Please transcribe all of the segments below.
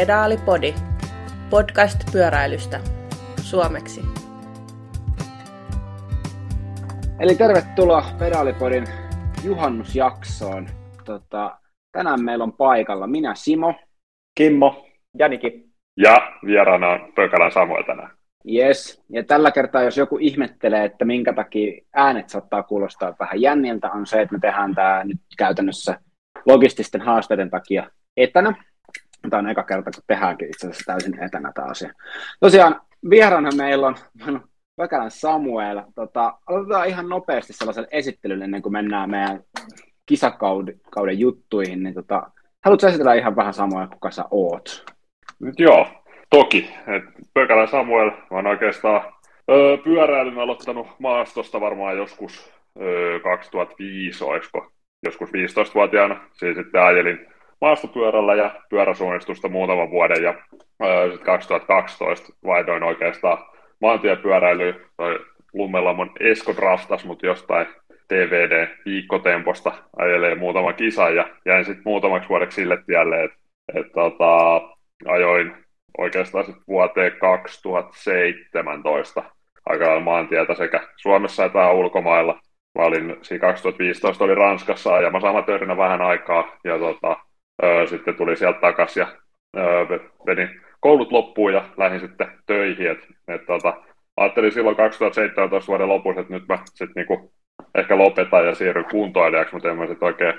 Pedaalipodi, podcast pyöräilystä, suomeksi. Eli tervetuloa Pedaalipodin juhannusjaksoon. Tota, tänään meillä on paikalla minä Simo. Kimmo. Janiki. Ja vieraana on Pökälän Samuel tänään. Yes, ja tällä kertaa jos joku ihmettelee, että minkä takia äänet saattaa kuulostaa vähän jänniltä, on se, että me tehdään tämä nyt käytännössä logististen haasteiden takia etänä. Tämä on eka kerta, kun tehdäänkin itse asiassa täysin etänä tämä asia. Tosiaan vieraana meillä on Pökälän Samuel. Tota, aloitetaan ihan nopeasti sellaisen esittelyn ennen kuin mennään meidän kisakauden juttuihin. Niin tota, haluatko esitellä ihan vähän Samuel, kuka sä oot? Nyt joo, toki. Pökälän Samuel on oikeastaan öö, pyöräilyn aloittanut maastosta varmaan joskus öö, 2005, olisiko joskus 15-vuotiaana. Siinä sitten ajelin maastopyörällä ja pyöräsuunnistusta muutaman vuoden ja sitten 2012 vaihdoin oikeastaan maantiepyöräilyyn. Toi Lummella mun Esko draftas mut jostain TVD-viikkotemposta ajelee muutama kisa ja jäin sitten muutamaksi vuodeksi sille tielle, että et, tota, ajoin oikeastaan sitten vuoteen 2017 aika maantietä sekä Suomessa että ulkomailla. Mä olin siinä 2015 oli Ranskassa ajamassa amatöörinä vähän aikaa ja tota, sitten tuli sieltä takaisin ja vedin koulut loppuun ja lähdin sitten töihin. Et, et, tota, ajattelin silloin 2017 vuoden lopussa, että nyt mä sitten niinku ehkä lopetan ja siirryn kuntoilijaksi, mutta en mä sitten oikein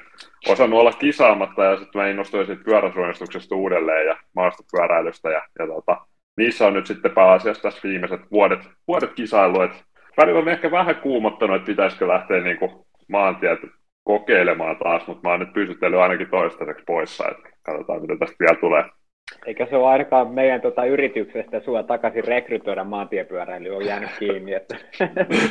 osannut olla kisaamatta ja sitten mä innostuin sitten pyöräsuunnistuksesta uudelleen ja maastopyöräilystä ja, ja tota, niissä on nyt sitten pääasiassa tässä viimeiset vuodet, vuodet kisailu, että välillä on ehkä vähän kuumottanut, että pitäisikö lähteä niinku maantiet kokeilemaan taas, mutta mä oon nyt pysytellyt ainakin toistaiseksi poissa, että katsotaan mitä tästä vielä tulee. Eikä se ole ainakaan meidän tota, yrityksestä sua takaisin rekrytoida maantiepyöräily on jäänyt kiinni. Että...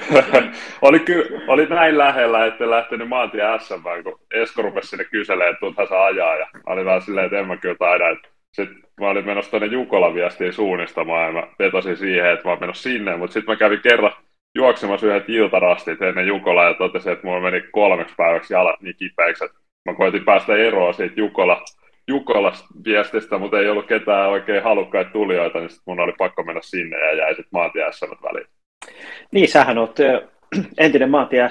oli, ky- oli näin lähellä, että lähtenyt maantie SM, kun Esko rupesi sinne kyselemään, että tunthan saa ajaa. Ja oli vähän silleen, että en mä kyllä taida. Sitten mä olin menossa tuonne Jukolan viestiin suunnistamaan ja mä vetosin siihen, että mä oon menossa sinne. Mutta sitten mä kävin kerran juoksemassa yhdet iltarastit ennen Jukolaa ja totesin, että mulla meni kolmeksi päiväksi jalat niin kipeäksi, että mä koitin päästä eroon siitä Jukola Jukolasta viestistä, mutta ei ollut ketään oikein halukkaita tulijoita, niin sit mun oli pakko mennä sinne ja jäi sitten maatie SM väliin. Niin, sähän oot entinen maatie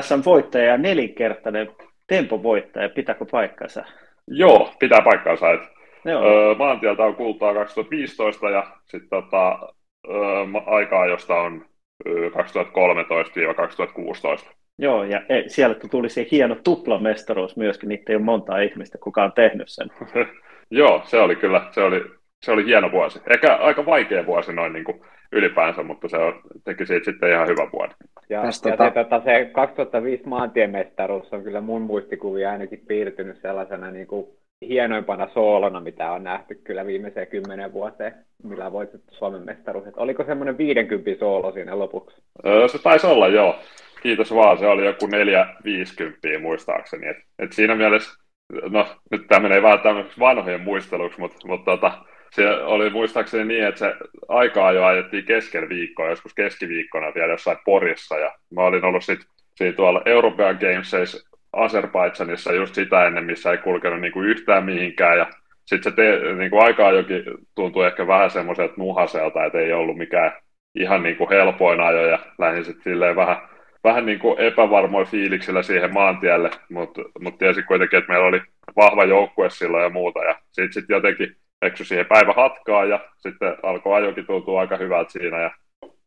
SM-voittaja ja nelinkertainen tempovoittaja, pitääkö paikkansa? Joo, pitää paikkansa. Et, öö, maantieltä on kultaa 2015 ja sitten tota, öö, aikaa, josta on 2013-2016. Joo, ja e, siellä tuli se hieno tuplamestaruus myöskin, niitä ei ole montaa ihmistä, kuka on tehnyt sen. Joo, se oli kyllä, se oli, se oli hieno vuosi. Ehkä aika vaikea vuosi noin niin kuin ylipäänsä, mutta se on, teki siitä sitten ihan hyvä vuosi. Ja, Tästä ja tota... se, tota, se 2005 maantiemestaruus on kyllä mun muistikuvia ainakin piirtynyt sellaisena niin kuin hienoimpana soolona, mitä on nähty kyllä viimeiseen kymmenen vuoteen, millä voitettu Suomen mestaruus. Oliko semmoinen 50 soolo siinä lopuksi? Öö, se taisi olla, joo. Kiitos vaan, se oli joku 450 muistaakseni. Et, et siinä mielessä, no nyt tämä menee vähän tämmöiseksi vanhojen muisteluksi, mutta, mutta tota, se oli muistaakseni niin, että se aikaa jo ajettiin kesken viikkoa, joskus keskiviikkona vielä jossain Porissa, ja mä olin ollut sitten siinä tuolla European Games Azerbaidsanissa just sitä ennen, missä ei kulkenut niinku yhtään mihinkään, ja sitten se te, niinku aikaa jokin tuntui ehkä vähän semmoiselta nuhaselta, että ei ollut mikään ihan niinku helpoin ajo, ja lähdin sitten silleen vähän vähän niin kuin epävarmoilla fiiliksillä siihen maantielle, mutta mut tiesi kuitenkin, että meillä oli vahva joukkue silloin ja muuta, ja sitten sit jotenkin eksy siihen päivä hatkaa, ja sitten alkoi ajokin tuntua aika hyvältä siinä, ja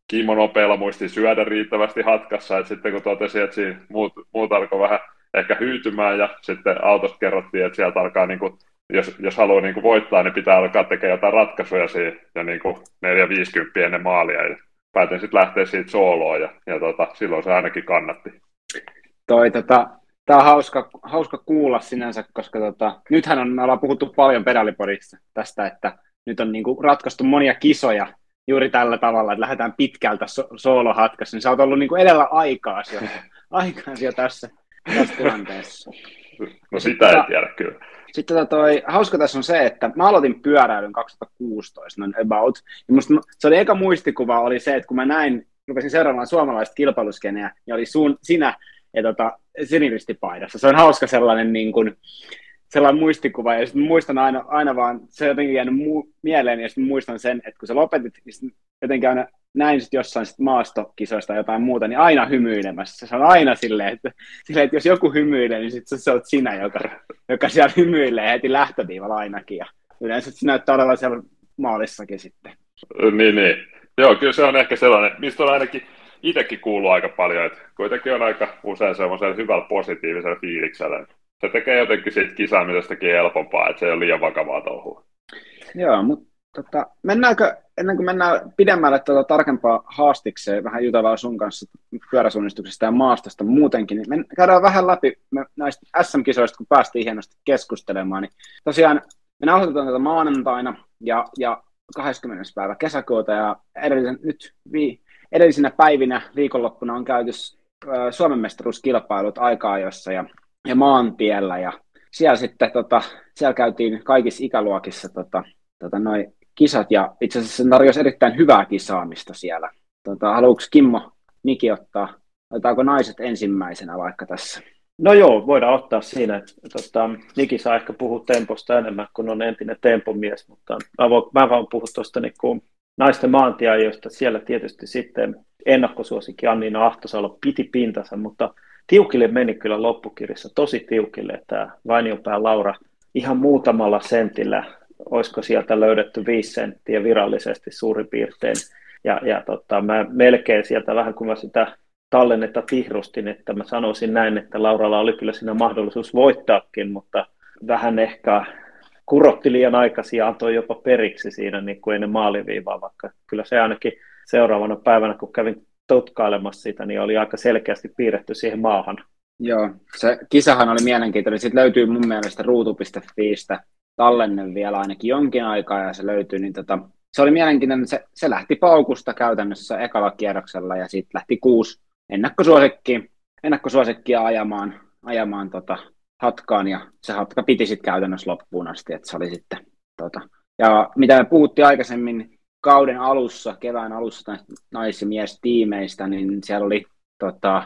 Kimmo nopeilla muisti syödä riittävästi hatkassa, että sitten kun totesi, että siinä muut, muut alkoi vähän ehkä hyytymään, ja sitten autosta kerrottiin, että sieltä alkaa niin kuin jos, jos haluaa niin kuin voittaa, niin pitää alkaa tekemään jotain ratkaisuja siinä ja niin kuin 450 ennen maalia. Ja päätin sitten lähteä siitä sooloon ja, ja tota, silloin se ainakin kannatti. Toi, tota, Tämä on hauska, hauska kuulla sinänsä, koska tota, nythän on, me ollaan puhuttu paljon pedalipodissa tästä, että nyt on niinku ratkaistu monia kisoja juuri tällä tavalla, että lähdetään pitkältä so- soolohatkassa, niin sä oot ollut niinku edellä aikaa jo, aikaa jo tässä, tässä tilanteessa. No sitä ei tiedä kyllä. Sitten tota toi, hauska tässä on se, että mä aloitin pyöräilyn 2016, noin about. Ja musta, se oli eka muistikuva oli se, että kun mä näin, rupesin seuraamaan suomalaista kilpailuskeneä, niin oli sun, sinä ja tota, siniristipaidassa. Se on hauska sellainen niin kuin, sellainen muistikuva, ja sitten muistan aina, aina vaan, se on jotenkin jäänyt mu- mieleen, ja sitten muistan sen, että kun sä lopetit, niin jotenkin aina näin sit jossain sit maastokisoista tai jotain muuta, niin aina hymyilemässä. Se on aina silleen, että, silleen, että jos joku hymyilee, niin sitten se oot sinä, joka, joka siellä hymyilee heti lähtöviivalla ainakin. Ja yleensä se näyttää olevan siellä maalissakin sitten. Niin, niin. Joo, kyllä se on ehkä sellainen, mistä on ainakin itsekin kuullut aika paljon, että kuitenkin on aika usein semmoisella hyvällä positiivisella fiiliksellä. Se tekee jotenkin siitä kisaamisestakin helpompaa, että se ei ole liian vakavaa touhua. Joo, mutta tota, mennäänkö, ennen kuin mennään pidemmälle tuota tarkempaa haastikseen, vähän jutellaan sun kanssa pyöräsuunnistuksesta ja maastosta muutenkin, niin me käydään vähän läpi me näistä SM-kisoista, kun päästiin hienosti keskustelemaan. Niin tosiaan me nauhoitetaan tätä maanantaina ja, ja 20. päivä kesäkuuta ja edellisen, nyt vi, edellisinä päivinä viikonloppuna on käyty Suomen mestaruuskilpailut aika-ajossa ja, ja maantiellä ja siellä sitten tota, siellä käytiin kaikissa ikäluokissa tota, tota, noi kisat ja itse asiassa se tarjosi erittäin hyvää kisaamista siellä. Tota, haluatko Kimmo Niki ottaa, otetaanko naiset ensimmäisenä vaikka tässä? No joo, voidaan ottaa siinä. Tota, Niki saa ehkä puhua temposta enemmän, kun on entinen tempomies, mutta mä voin, mä voin puhua tuosta niin naisten maantieajoista. Siellä tietysti sitten ennakkosuosikki Annina Ahtosalo piti pintansa, mutta tiukille meni kyllä loppukirjassa, tosi tiukille. Tämä Vainionpää Laura ihan muutamalla sentillä, olisiko sieltä löydetty viisi senttiä virallisesti suurin piirtein. Ja, ja tota, mä melkein sieltä vähän kun mä sitä tallennetta tihrustin, että mä sanoisin näin, että Lauralla oli kyllä siinä mahdollisuus voittaakin, mutta vähän ehkä kurotti liian aikaisin ja antoi jopa periksi siinä niin kuin ennen maaliviivaa, vaikka kyllä se ainakin seuraavana päivänä, kun kävin tutkailemassa sitä, niin oli aika selkeästi piirretty siihen maahan. Joo, se kisahan oli mielenkiintoinen. Sitten löytyy mun mielestä ruutu.fiistä tallenne vielä ainakin jonkin aikaa ja se löytyy, niin tota, se oli mielenkiintoinen. Se, se lähti paukusta käytännössä ekalla kierroksella ja sitten lähti kuusi ennakkosuosikkia, ennakkosuosikkia ajamaan, ajamaan tota, hatkaan ja se hatka piti sitten käytännössä loppuun asti, että se oli sitten tota. Ja mitä me puhuttiin aikaisemmin kauden alussa, kevään alussa näistä nais- ja miestiimeistä, niin siellä oli tota,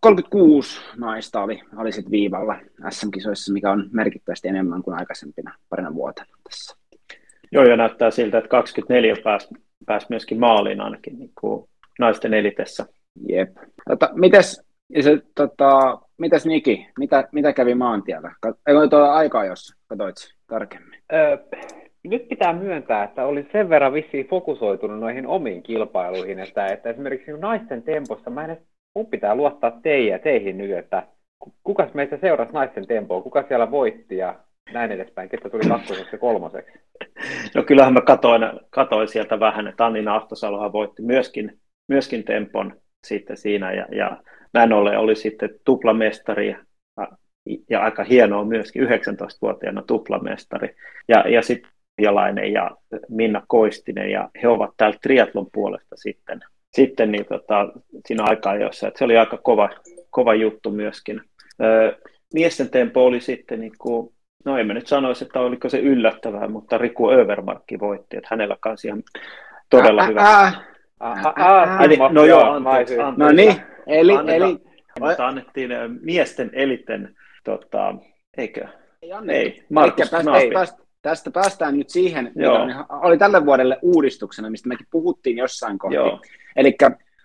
36 naista oli, oli sit viivalla SM-kisoissa, mikä on merkittävästi enemmän kuin aikaisempina parina vuotena tässä. Joo, ja näyttää siltä, että 24 pääsi pääs myöskin maaliin ainakin niin kuin naisten elitessä. Jep. Tota, mites, se, tota, mitäs Niki, mitä, mitä kävi maantiellä? Eikö tuolla aikaa, jos katsoit tarkemmin? Öö, nyt pitää myöntää, että oli sen verran vissiin fokusoitunut noihin omiin kilpailuihin, että, että esimerkiksi naisten tempossa mä en edes, mun pitää luottaa teihin, teihin nyt, että kukas meistä seurasi naisten tempoa, kuka siellä voitti ja näin edespäin, ketä tuli kakkoseksi ja kolmoseksi? No kyllähän mä katoin, katoin sieltä vähän, että Annina Ahtosalohan voitti myöskin, myöskin tempon sitten siinä ja, ja näin ollen oli sitten tuplamestari ja aika hienoa myöskin 19-vuotiaana tuplamestari. Ja, ja sitten Jalainen ja Minna Koistinen ja he ovat täällä triatlon puolesta sitten, sitten niin tota, siinä aikaa jossa, että se oli aika kova, kova juttu myöskin. Öö, miesten tempo oli sitten, niin kuin, no en mä nyt sanoisi, että oliko se yllättävää, mutta Riku Övermarkki voitti, että hänellä kanssa ihan todella hyvä. No joo, anteeksi. No niin, eli, eli... Mutta annettiin miesten eliten, tota, eikö? Ei, ei Markus tästä, tästä päästään nyt siihen, Joo. mikä oli tälle vuodelle uudistuksena, mistä mekin puhuttiin jossain kohti. Eli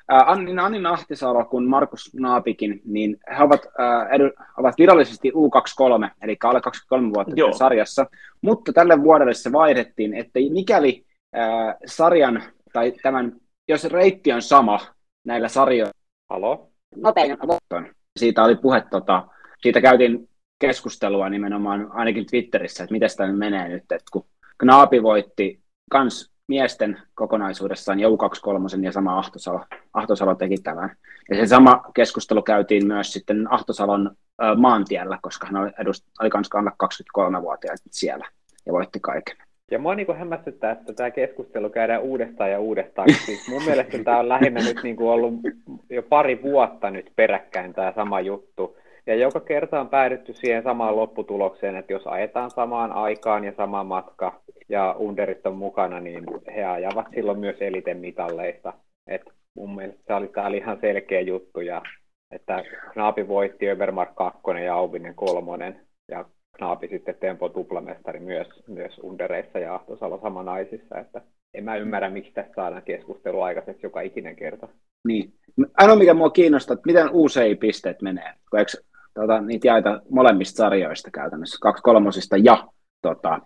Anni, Anni Nahtisalo kuin Markus Naapikin, niin he ovat, äh, edu, ovat virallisesti U23, eli alle 23 vuotta sarjassa, mutta tälle vuodelle se vaihdettiin, että mikäli äh, sarjan tai tämän jos reitti on sama näillä sarjoilla. Halo? Nopein. Siitä oli puhe, tota, siitä käytiin keskustelua nimenomaan ainakin Twitterissä, että miten tämä menee nyt, että kun Knaapi voitti kans miesten kokonaisuudessaan ja U23 ja sama Ahtosalo, Ahtosalo teki tämän. Ja se sama keskustelu käytiin myös sitten Ahtosalon ö, maantiellä, koska hän oli, edust, oli kans 23-vuotiaat siellä ja voitti kaiken. Ja mua niin hämmästyttää, että tämä keskustelu käydään uudestaan ja uudestaan. Siis mun mielestä tämä on lähinnä nyt niin kuin ollut jo pari vuotta nyt peräkkäin tämä sama juttu. Ja joka kerta on päädytty siihen samaan lopputulokseen, että jos ajetaan samaan aikaan ja sama matka ja underit on mukana, niin he ajavat silloin myös eliten mitalleista. Et mun mielestä tämä oli, tämä oli ihan selkeä juttu, ja että Knaapi voitti Övermark 2 ja Auvinen 3, ja Knaapi sitten Tempo tuplamestari myös, myös undereissa ja Ahtosalo samanaisissa, että en mä ymmärrä, miksi tästä saadaan keskustelu aikaiseksi joka ikinen kerta. Niin. Ainoa, mikä mua kiinnostaa, että miten UCI-pisteet menee, kun eikö tota, niitä jaeta molemmista sarjoista käytännössä, kaksi kolmosista ja tota,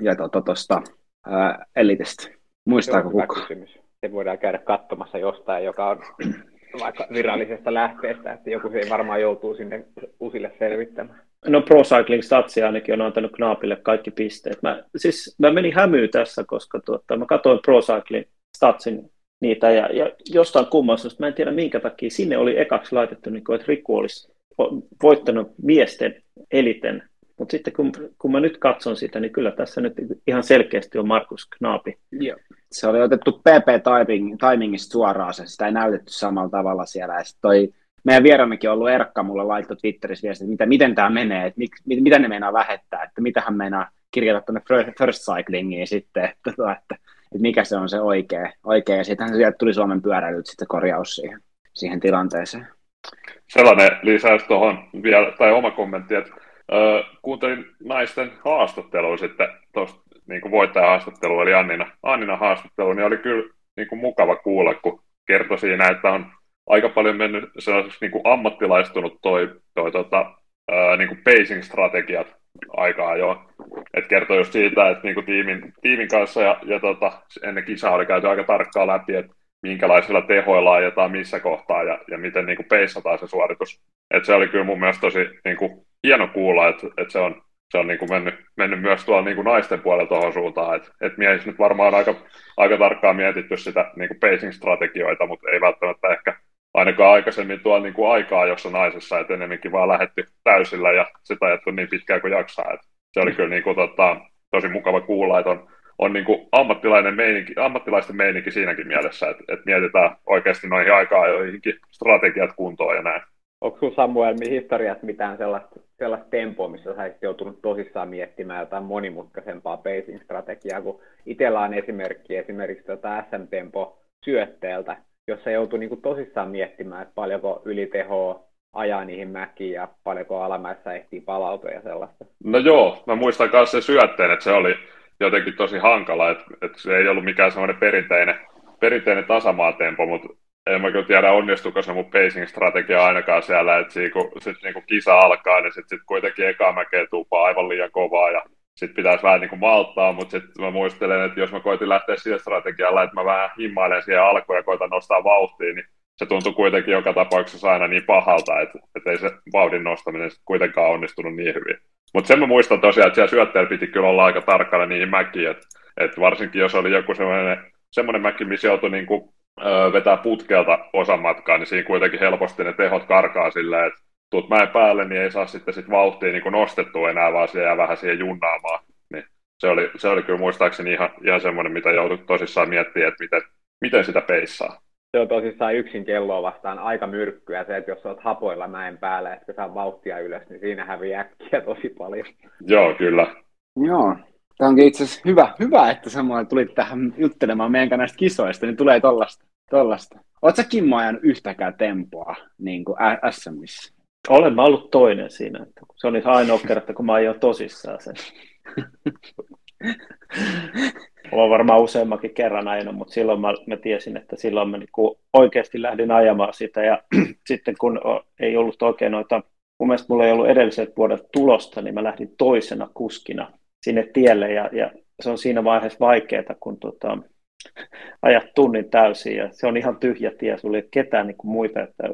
ja tuosta tota, elitistä. Muistaako kuka? Kysymys. Se voidaan käydä katsomassa jostain, joka on vaikka virallisesta lähteestä, että joku ei varmaan joutuu sinne usille selvittämään. No Pro Cycling Statsi ainakin on antanut Knaapille kaikki pisteet. Mä, siis, mä menin hämyyn tässä, koska tuota, mä katsoin Pro Cycling Statsin niitä ja, ja jostain kummasta, mä en tiedä minkä takia, sinne oli ekaksi laitettu, niin kuin, että Riku olisi voittanut miesten eliten mutta sitten kun, kun mä nyt katson sitä, niin kyllä tässä nyt ihan selkeästi on Markus Knaapi. Joo. Se oli otettu PP-timingista suoraan, se sitä ei näytetty samalla tavalla siellä. Ja toi, meidän vierammekin on ollut Erkka, mulle laittoi Twitterissä viesti, että mitä, miten tämä menee, että mit, mit, mitä ne meinaa lähettää, että mitä hän meinaa kirjata tuonne First Cyclingiin sitten, että, että, että, että mikä se on se oikea. oikea. Ja sittenhän sieltä tuli Suomen pyöräilyt sitten korjaus siihen, siihen tilanteeseen. Sellainen lisäys tuohon vielä, tai oma kommentti, että Öö, kuuntelin naisten haastattelua sitten tuosta niin voittajahaastattelua, eli Annina, Annina haastattelu, niin oli kyllä niin kuin mukava kuulla, kun kertoi siinä, että on aika paljon mennyt sellaiseksi niin kuin ammattilaistunut toi, toi tota, öö, niin kuin pacing-strategiat aikaa jo. Et kertoi just siitä, että niin kuin tiimin, tiimin kanssa ja, ja tota, ennen kisaa oli käyty aika tarkkaa läpi, että minkälaisilla tehoilla ajetaan missä kohtaa ja, ja miten niin kuin peissataan se suoritus. Et se oli kyllä mun mielestä tosi niin kuin, hieno kuulla, että, että se on, se on niin kuin mennyt, mennyt myös tuolla niin kuin naisten puolella tuohon suuntaan. Että, että miehissä nyt varmaan aika, aika tarkkaan mietitty sitä niin kuin pacing-strategioita, mutta ei välttämättä ehkä ainakaan aikaisemmin tuolla niin kuin aikaa, jossa naisessa, että enemmänkin vaan lähetty täysillä ja sitä ajettu niin pitkään kuin jaksaa. Että se oli kyllä niin kuin, tota, tosi mukava kuulla, että on, on niin kuin ammattilainen meininki, ammattilaisten meininki siinäkin mielessä, että, että mietitään oikeasti noihin aikaa joihinkin strategiat kuntoon ja näin. Onko sinulla Samuel historiasta mitään sellaista, sellaista tempoa, missä sä joutunut tosissaan miettimään jotain monimutkaisempaa pacing-strategiaa, kun itsellä on esimerkki esimerkiksi tuota SM-tempo syötteeltä, jossa joutuu niin tosissaan miettimään, että paljonko ylitehoa ajaa niihin mäkiin ja paljonko alamäessä ehtii palautua ja sellaista. No joo, mä muistan myös sen syötteen, että se oli jotenkin tosi hankala, että, että se ei ollut mikään semmoinen perinteinen, perinteinen tasamaatempo, mutta en mä kyllä tiedä, onnistuuko se mun pacing-strategia ainakaan siellä, että siinä, kun sit niinku kisa alkaa, niin sitten sit kuitenkin eka mäkeä tupaa aivan liian kovaa ja sitten pitäisi vähän niin kuin malttaa, mutta sitten mä muistelen, että jos mä koitin lähteä sillä strategialla, että mä vähän himmailen siihen alkuun ja koitan nostaa vauhtia, niin se tuntui kuitenkin joka tapauksessa aina niin pahalta, että, että ei se vauhdin nostaminen kuitenkaan onnistunut niin hyvin. Mutta sen mä muistan tosiaan, että siellä syötteellä piti kyllä olla aika tarkkana niihin mäkiin, että, että varsinkin jos oli joku semmoinen, semmoinen mäki, missä joutui niin kuin vetää putkelta osan matkaa, niin siinä kuitenkin helposti ne tehot karkaa silleen, että tuut mäen päälle, niin ei saa sitten sit vauhtia niin nostettua enää, vaan se jää vähän siihen junnaamaan. Niin se, oli, se oli kyllä muistaakseni ihan, ihan semmoinen, mitä joutui tosissaan miettimään, että miten, miten sitä peissaa. Se on tosissaan yksin kelloa vastaan aika myrkkyä se, että jos olet hapoilla mäen päällä, että saa vauhtia ylös, niin siinä häviää äkkiä tosi paljon. Joo, kyllä. Joo, Tämä onkin itse asiassa hyvä, hyvä että Samuel tulit tähän juttelemaan meidän kanssa näistä kisoista, niin tulee tollasta. tollasta. Oletko Kimmo ajanut yhtäkään tempoa niin kuin SMissä? Olen mä ollut toinen siinä. Että se on ainoa kerta, kun mä ajoin tosissaan sen. Olen varmaan useammankin kerran ajanut, mutta silloin mä, mä tiesin, että silloin mä niin oikeasti lähdin ajamaan sitä. Ja sitten kun ei ollut oikein noita, mun mielestä mulla ei ollut edelliset vuodet tulosta, niin mä lähdin toisena kuskina sinne tielle ja, ja se on siinä vaiheessa vaikeaa, kun tota, ajat tunnin täysin ja se on ihan tyhjä tie, sulla ei ketään niin kuin muita, että,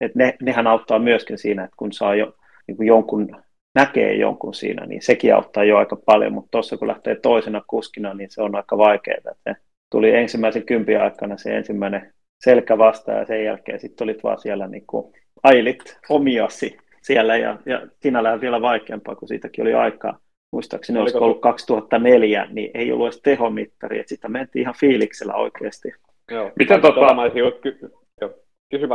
että ne, nehän auttaa myöskin siinä, että kun saa jo niin kuin jonkun, näkee jonkun siinä, niin sekin auttaa jo aika paljon, mutta tuossa kun lähtee toisena kuskina, niin se on aika vaikeaa. Että tuli ensimmäisen kympin aikana se ensimmäinen selkä vastaan ja sen jälkeen sitten olit vaan siellä niin kuin ailit omiasi siellä ja, ja siinä vielä vaikeampaa, kun siitäkin oli aikaa muistaakseni olisiko ollut 2004, niin ei ollut edes tehomittari, että sitä mentiin ihan fiiliksellä oikeasti. Joo, Miten tota... Vaan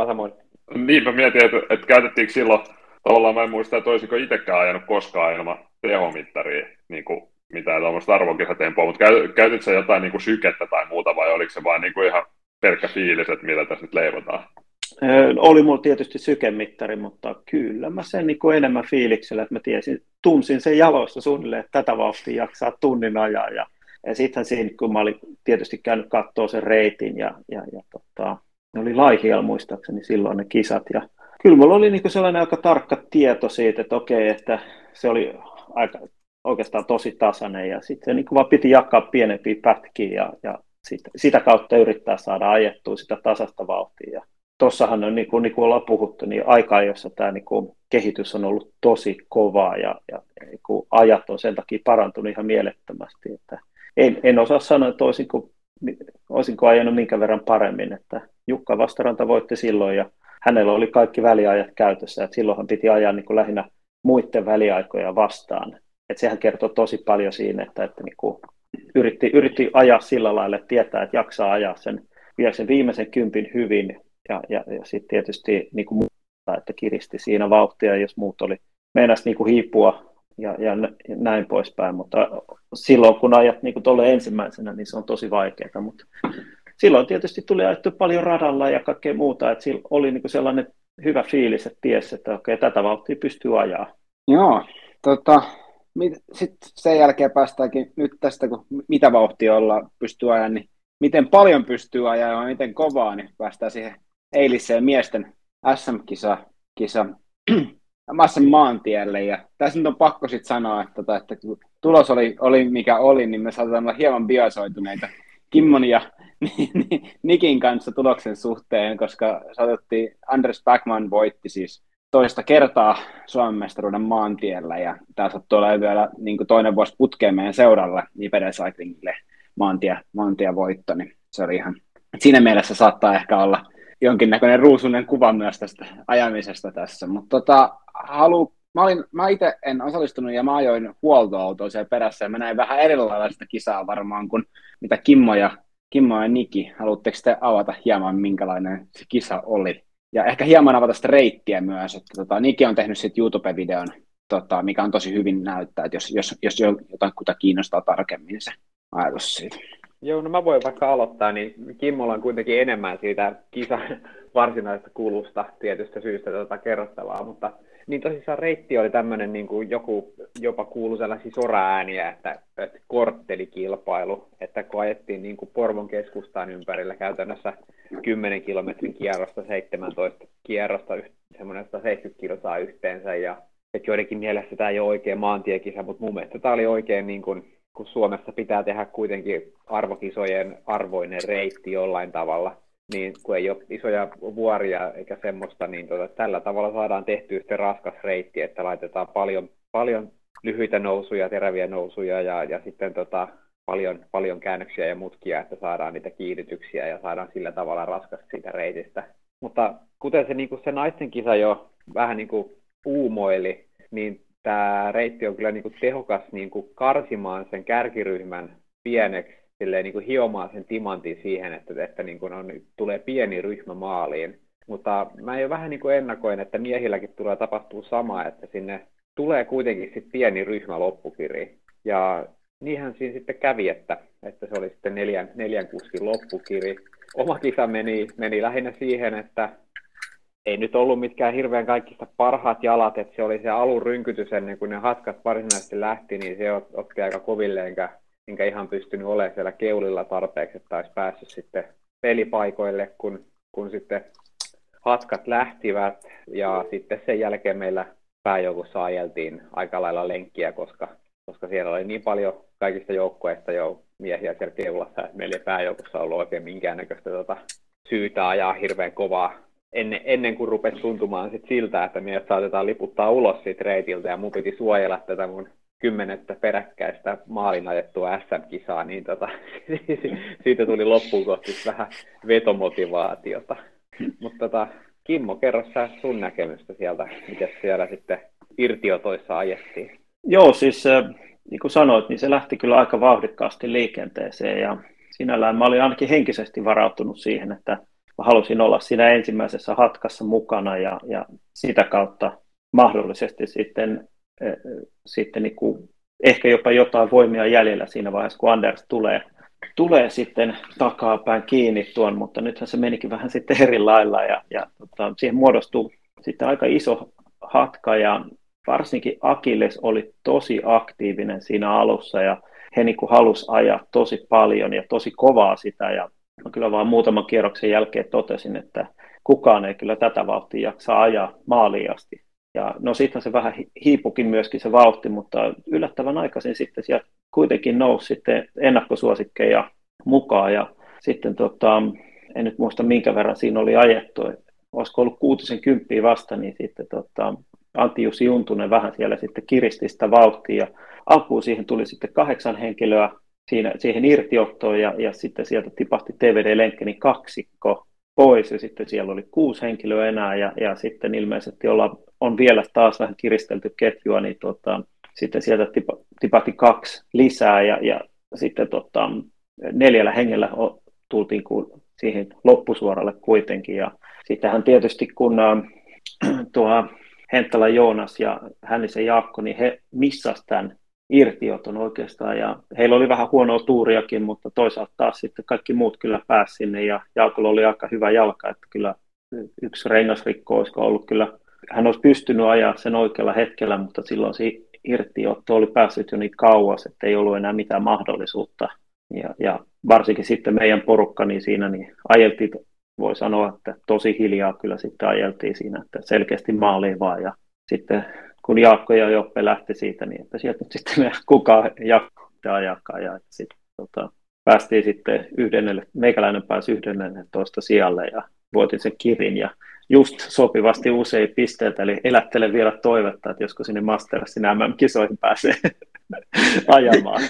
samoin. Niin, mä mietin, että, että käytettiinkö silloin, tavallaan mä en muista, että olisiko itsekään ajanut koskaan ilman tehomittaria, niin kuin mitään tuommoista arvokisatempoa, mutta käytitkö jotain niin kuin sykettä tai muuta vai oliko se vain niin ihan pelkkä fiilis, että mitä tässä nyt leivotaan? Oli mulla tietysti sykemittari, mutta kyllä mä sen niin kuin enemmän fiiliksellä, että mä tiesin, tunsin sen jaloissa suunnilleen, että tätä vauhtia jaksaa tunnin ajaa. Ja, ja sitten siinä, kun mä olin tietysti käynyt katsoa sen reitin ja, ja, ja tota, ne oli laihial muistaakseni silloin ne kisat. Ja kyllä mulla oli niin sellainen aika tarkka tieto siitä, että okei, että se oli aika, oikeastaan tosi tasainen ja sitten se niin vaan piti jakaa pienempiä pätkiä ja, ja sitä, sitä kautta yrittää saada ajettua sitä tasasta vauhtia. Ja tuossahan on, niin kuin, niin kuin ollaan puhuttu, niin aikaa, jossa tämä niin kuin, kehitys on ollut tosi kovaa ja, ja niin kuin, ajat on sen takia parantunut ihan mielettömästi. Että en, en osaa sanoa, että olisinko, olisinko ajanut minkä verran paremmin. Että Jukka Vastaranta voitti silloin ja hänellä oli kaikki väliajat käytössä. Että silloinhan piti ajaa niin kuin, lähinnä muiden väliaikoja vastaan. Että sehän kertoo tosi paljon siinä, että, että niin kuin, yritti, yritti ajaa sillä lailla, että tietää, että jaksaa ajaa sen, vielä sen viimeisen kympin hyvin ja, ja, ja sitten tietysti niin kuin muuta, että kiristi siinä vauhtia, jos muut oli meinas niin kuin hiipua ja, ja näin poispäin, mutta silloin kun ajat niin kuin ensimmäisenä, niin se on tosi vaikeaa, mutta silloin tietysti tuli ajettu paljon radalla ja kaikkea muuta, että sillä oli niin kuin sellainen hyvä fiilis, että tiesi, että okei, tätä vauhtia pystyy ajaa. Joo, tota, sitten sen jälkeen päästäänkin nyt tästä, kun mitä vauhtia olla pystyy ajaa, niin miten paljon pystyy ajaa ja miten kovaa, niin päästään siihen eiliseen miesten SM-kisa kisa, Massan maantielle. Ja tässä nyt on pakko sitten sanoa, että, tota, että kun tulos oli, oli mikä oli, niin me saatetaan olla hieman biasoituneita Kimmon ja Nikin kanssa tuloksen suhteen, koska saatettiin Andres Backman voitti siis toista kertaa Suomen mestaruuden maantiellä ja tämä sattuu olemaan vielä niin toinen vuosi putkeen meidän seuralle Nipede Cyclingille maantie, maantie voitto, niin se oli ihan, siinä mielessä saattaa ehkä olla jonkinnäköinen ruusunen kuva myös tästä ajamisesta tässä, mutta tota, halu, mä, olin, mä itse en osallistunut ja mä ajoin huoltoautoa siellä perässä ja mä näin vähän erilaista kisaa varmaan kuin mitä Kimmo ja, Kimmo ja Niki. Haluatteko te avata hieman, minkälainen se kisa oli? Ja ehkä hieman avata sitä reittiä myös, että tota, Niki on tehnyt sitten YouTube-videon, tota, mikä on tosi hyvin näyttää, että jos, jos, jos jotain kuta kiinnostaa tarkemmin se ajatus siitä. Joo, no mä voin vaikka aloittaa, niin Kimmolla on kuitenkin enemmän siitä kisan varsinaisesta kulusta tietystä syystä tota kerrottavaa, mutta niin tosissaan reitti oli tämmöinen, niin kuin joku jopa kuului sellaisia soraääniä, että, että korttelikilpailu, että kun ajettiin niin kuin Porvon keskustaan ympärillä käytännössä 10 kilometrin kierrosta, 17 kierrosta, semmoinen 170 kilsaa yhteensä, ja että joidenkin mielestä tämä ei ole oikein maantiekisa, mutta mun mielestä tämä oli oikein niin kuin kun Suomessa pitää tehdä kuitenkin arvokisojen arvoinen reitti jollain tavalla, niin kun ei ole isoja vuoria eikä semmoista, niin tota, tällä tavalla saadaan tehtyä sitten raskas reitti, että laitetaan paljon, paljon lyhyitä nousuja, teräviä nousuja ja, ja sitten tota, paljon, paljon käännöksiä ja mutkia, että saadaan niitä kiihdytyksiä ja saadaan sillä tavalla raskas siitä reitistä. Mutta kuten se, niin kuin se naisten kisa jo vähän niin kuin uumoili, niin tämä reitti on kyllä niin kuin tehokas niin kuin karsimaan sen kärkiryhmän pieneksi, silleen niin kuin hiomaan sen timantin siihen, että, että niin kuin on, tulee pieni ryhmä maaliin. Mutta mä jo vähän niin kuin ennakoin, että miehilläkin tulee tapahtua sama, että sinne tulee kuitenkin sit pieni ryhmä loppukiri. Ja niinhän siinä sitten kävi, että, että se oli sitten neljän, neljän kuskin loppukiri. Oma kisa meni, meni lähinnä siihen, että ei nyt ollut mitkään hirveän kaikista parhaat jalat, että se oli se alun rynkytys ennen kuin ne hatkat varsinaisesti lähti, niin se otti aika koville, enkä, ihan pystynyt olemaan siellä keulilla tarpeeksi, että olisi päässyt sitten pelipaikoille, kun, kun sitten hatkat lähtivät, ja sitten sen jälkeen meillä pääjoukossa ajeltiin aika lailla lenkkiä, koska, koska siellä oli niin paljon kaikista joukkueista jo miehiä siellä keulassa, että meillä ei pääjoukossa ollut oikein minkäännäköistä tota, syytä ajaa hirveän kovaa ennen, ennen kuin rupesi tuntumaan sit siltä, että meidät saatetaan liputtaa ulos siitä reitiltä ja mun piti suojella tätä mun kymmenettä peräkkäistä maalin ajettua SM-kisaa, niin tota, siitä tuli loppuun kohti vähän vetomotivaatiota. Mutta tota, Kimmo, kerro sä sun näkemystä sieltä, miten siellä sitten irtiotoissa ajettiin. Joo, siis niin kuin sanoit, niin se lähti kyllä aika vauhdikkaasti liikenteeseen ja sinällään mä olin ainakin henkisesti varautunut siihen, että mä halusin olla siinä ensimmäisessä hatkassa mukana ja, ja sitä kautta mahdollisesti sitten, äh, sitten niin kuin, ehkä jopa jotain voimia jäljellä siinä vaiheessa, kun Anders tulee, tulee sitten takapäin kiinni tuon, mutta nythän se menikin vähän sitten eri lailla ja, ja tota, siihen muodostuu sitten aika iso hatka ja varsinkin Akilles oli tosi aktiivinen siinä alussa ja he niin kuin halusi ajaa tosi paljon ja tosi kovaa sitä ja mä kyllä vaan muutaman kierroksen jälkeen totesin, että kukaan ei kyllä tätä vauhtia jaksa ajaa maaliin asti. Ja no sitten se vähän hiipukin myöskin se vauhti, mutta yllättävän aikaisin sitten sieltä kuitenkin nousi sitten ennakkosuosikkeja mukaan ja sitten tota, en nyt muista minkä verran siinä oli ajettu, olisiko ollut kuutisen kymppiä vasta, niin sitten tota, Antti Jussi Juntunen vähän siellä sitten kiristi sitä vauhtia. Alkuun siihen tuli sitten kahdeksan henkilöä siinä, siihen irtiottoon ja, ja sitten sieltä tipahti TVD-lenkkeni kaksikko pois ja sitten siellä oli kuusi henkilöä enää ja, ja sitten ilmeisesti olla, on vielä taas vähän kiristelty ketjua, niin tota, sitten sieltä tipa, tipahti kaksi lisää ja, ja sitten tota, neljällä hengellä tultiin ku, siihen loppusuoralle kuitenkin. Ja sittenhän tietysti kun äh, tuo Henttala Joonas ja Hännisen Jaakko, niin he missas tämän irtioton oikeastaan. Ja heillä oli vähän huonoa tuuriakin, mutta toisaalta taas sitten kaikki muut kyllä pääsi sinne. Ja Jaakolla oli aika hyvä jalka, että kyllä yksi rengasrikko olisiko ollut kyllä, hän olisi pystynyt ajaa sen oikealla hetkellä, mutta silloin se irtiotto oli päässyt jo niin kauas, että ei ollut enää mitään mahdollisuutta. Ja, ja varsinkin sitten meidän porukka, niin siinä niin ajeltiin, voi sanoa, että tosi hiljaa kyllä sitten ajeltiin siinä, että selkeästi maaliin vaan. Ja sitten kun Jaakko ja Joppe lähti siitä, niin että sieltä nyt sitten kukaan Jaakko ajakaan. Ja sitten, tota, päästiin sitten yhdennelle, meikäläinen pääsi yhdennelle toista sijalle ja vuotin sen kirin ja just sopivasti usein pisteitä, eli elättelen vielä toivetta, että joskus sinne Mastersin MM-kisoihin pääsee ajamaan.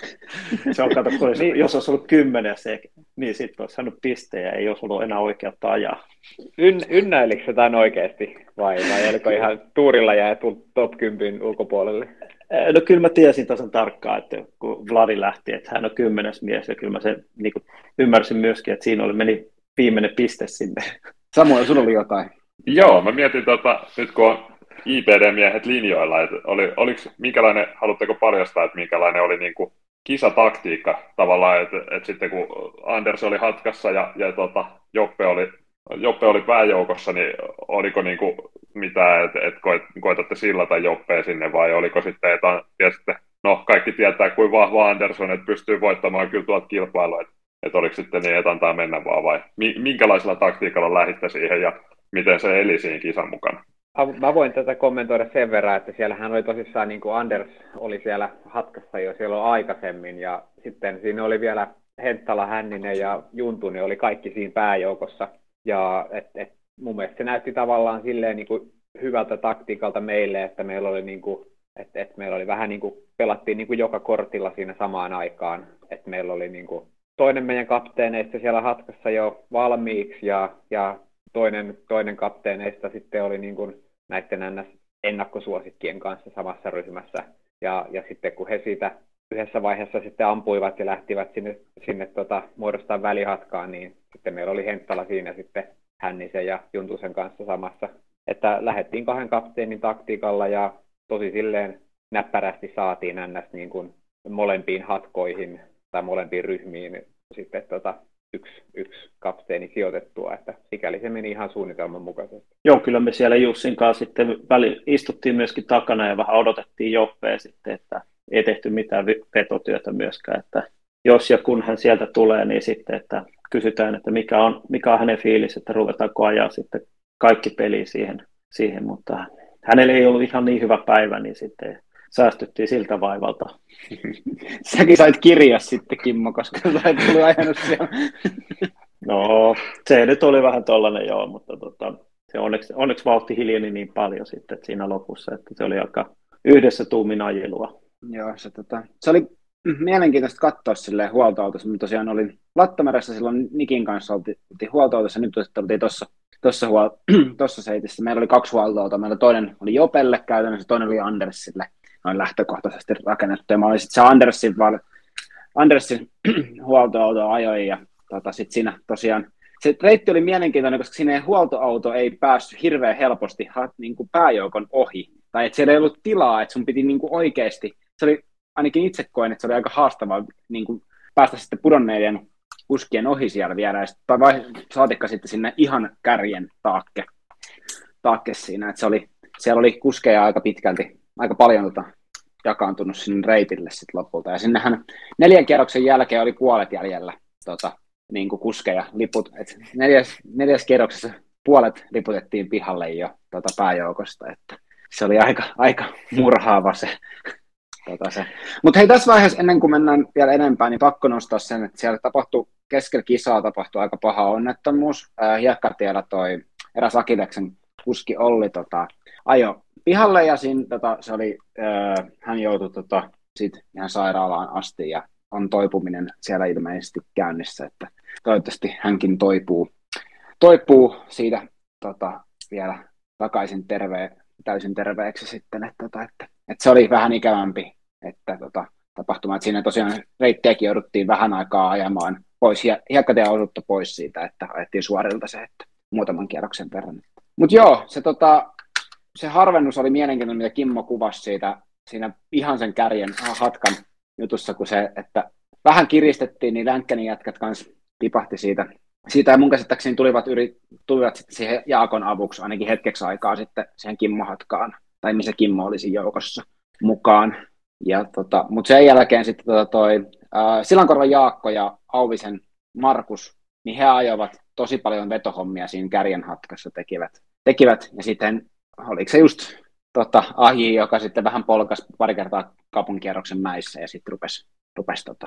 Se on, kato, kun olisi, jos olisi ollut kymmenen se, niin sitten olisi saanut pistejä, ei olisi ollut enää oikeutta ajaa. Yn, ynnäilikö tämän oikeasti vai, vai oliko ihan tuurilla jää top 10 ulkopuolelle? No kyllä mä tiesin tasan tarkkaan, että kun Vladi lähti, että hän on kymmenes mies ja kyllä mä sen niin ymmärsin myöskin, että siinä oli meni viimeinen piste sinne. Samoin, sulla oli jotain. Joo, mä mietin tota, nyt kun on IPD-miehet linjoilla, että oli, oliko, minkälainen, haluatteko paljastaa, että minkälainen oli niin kuin kisataktiikka tavallaan, että, että sitten kun Anders oli hatkassa ja, ja tota, Joppe oli Joppe oli pääjoukossa, niin oliko niin kuin mitään, että, että koet, koetatte sillata Joppea sinne vai oliko sitten, että, että no kaikki tietää kuin vahva Anderson, että pystyy voittamaan kyllä tuolta kilpailua, että, että oliko sitten niin, että antaa mennä vaan vai minkälaisella taktiikalla lähditte siihen ja miten se eli siinä kisan mukana? Mä voin tätä kommentoida sen verran, että siellähän oli tosissaan, niin kuin Anders oli siellä hatkassa jo silloin aikaisemmin, ja sitten siinä oli vielä Henttala, Hänninen ja Juntunen oli kaikki siinä pääjoukossa. Ja et, et, mun mielestä se näytti tavallaan silleen niin kuin hyvältä taktiikalta meille, että meillä oli, niin kuin, että, että meillä oli vähän niin kuin, pelattiin niin kuin joka kortilla siinä samaan aikaan. Että meillä oli niin kuin, toinen meidän kapteeneista siellä hatkassa jo valmiiksi ja, ja toinen, toinen kapteeneista sitten oli niin kuin näiden NS ennakkosuosikkien kanssa samassa ryhmässä. Ja, ja sitten kun he siitä yhdessä vaiheessa sitten ampuivat ja lähtivät sinne, sinne tota, muodostaa välihatkaan, niin sitten meillä oli Henttala siinä sitten Hännisen ja Juntusen kanssa samassa. Että lähdettiin kahden kapteenin taktiikalla ja tosi silleen näppärästi saatiin NS niin kuin molempiin hatkoihin tai molempiin ryhmiin sitten tota, yksi, yksi kapteeni sijoitettua, että sikäli se meni ihan suunnitelman mukaisesti. Joo, kyllä me siellä Jussin kanssa sitten väli, istuttiin myöskin takana ja vähän odotettiin Joppea sitten, että ei tehty mitään vetotyötä myöskään, että jos ja kun hän sieltä tulee, niin sitten, että kysytään, että mikä on, mikä on hänen fiilis, että ruvetaanko ajaa sitten kaikki peli siihen, siihen, mutta hänelle ei ollut ihan niin hyvä päivä, niin sitten säästyttiin siltä vaivalta. Säkin sait kirja sitten, Kimmo, koska sä et ajanut siellä. no, se nyt oli vähän tollainen joo, mutta tota, se onneksi, onneksi vauhti hiljeni niin paljon sitten että siinä lopussa, että se oli aika yhdessä tuumin ajelua. Joo, se, tota, se oli mielenkiintoista katsoa silleen huoltoautossa. Me tosiaan olin Lattameressä silloin Nikin kanssa, oltiin, oltiin huoltoautossa, nyt oltiin tuossa tuossa huol- tossa seitissä. Meillä oli kaksi huoltoautoa. Meillä toinen oli Jopelle käytännössä, toinen oli Andersille noin lähtökohtaisesti rakennettu. Ja mä olin sitten se Andersin, val- Andersin huoltoauto ajoi ja tota, sitten siinä tosiaan se reitti oli mielenkiintoinen, koska sinne huoltoauto ei päässyt hirveän helposti niin kuin pääjoukon ohi. Tai että siellä ei ollut tilaa, että sun piti niin kuin oikeasti, se oli ainakin itse koen, että se oli aika haastavaa niin kuin päästä sitten pudonneiden kuskien ohi siellä vielä, ja sitten, vai saatikka sitten sinne ihan kärjen taakke, taakke siinä, että se oli, siellä oli kuskeja aika pitkälti, aika paljon tota, jakaantunut sinne reitille sitten lopulta, ja sinnehän neljän kierroksen jälkeen oli puolet jäljellä tota, niin kuin kuskeja, liput, et neljäs, neljäs kierroksessa puolet liputettiin pihalle jo tota, pääjoukosta, että se oli aika, aika murhaava se. Tota se. Mutta hei, tässä vaiheessa ennen kuin mennään vielä enempää, niin pakko nostaa sen, että siellä tapahtui, keskellä kisaa tapahtui aika paha onnettomuus. Äh, hiekkatiellä toi eräs Akileksen kuski Olli tota, ajo pihalle ja siinä, tota, se oli, äh, hän joutui tota, sit ihan sairaalaan asti ja on toipuminen siellä ilmeisesti käynnissä, että toivottavasti hänkin toipuu, toipuu siitä tota, vielä takaisin terve, täysin terveeksi sitten, että, että, että, että se oli vähän ikävämpi että, tota, tapahtuma, että siinä tosiaan reittiäkin jouduttiin vähän aikaa ajamaan pois, ja hiekkatie osuutta pois siitä, että ajettiin suorilta se, että muutaman kierroksen verran. Mutta joo, se, tota, se harvennus oli mielenkiintoinen, mitä Kimmo kuvasi siitä, siinä ihan sen kärjen hatkan jutussa, kun se, että vähän kiristettiin, niin Länkkänin jätkät kanssa tipahti siitä. Siitä ja mun käsittääkseni tulivat, yri, tulivat sitten siihen Jaakon avuksi ainakin hetkeksi aikaa sitten siihen Kimmo-hatkaan, tai missä Kimmo olisi joukossa mukaan. Ja tota, mutta sen jälkeen sitten tota toi, äh, Silankorvan Jaakko ja Auvisen Markus, niin he ajoivat tosi paljon vetohommia siinä kärjen hatkassa tekivät. tekivät. Ja sitten oliko se just tota, Ahi, joka sitten vähän polkas pari kertaa kaupunkierroksen mäissä ja sitten rupesi, rupesi tota,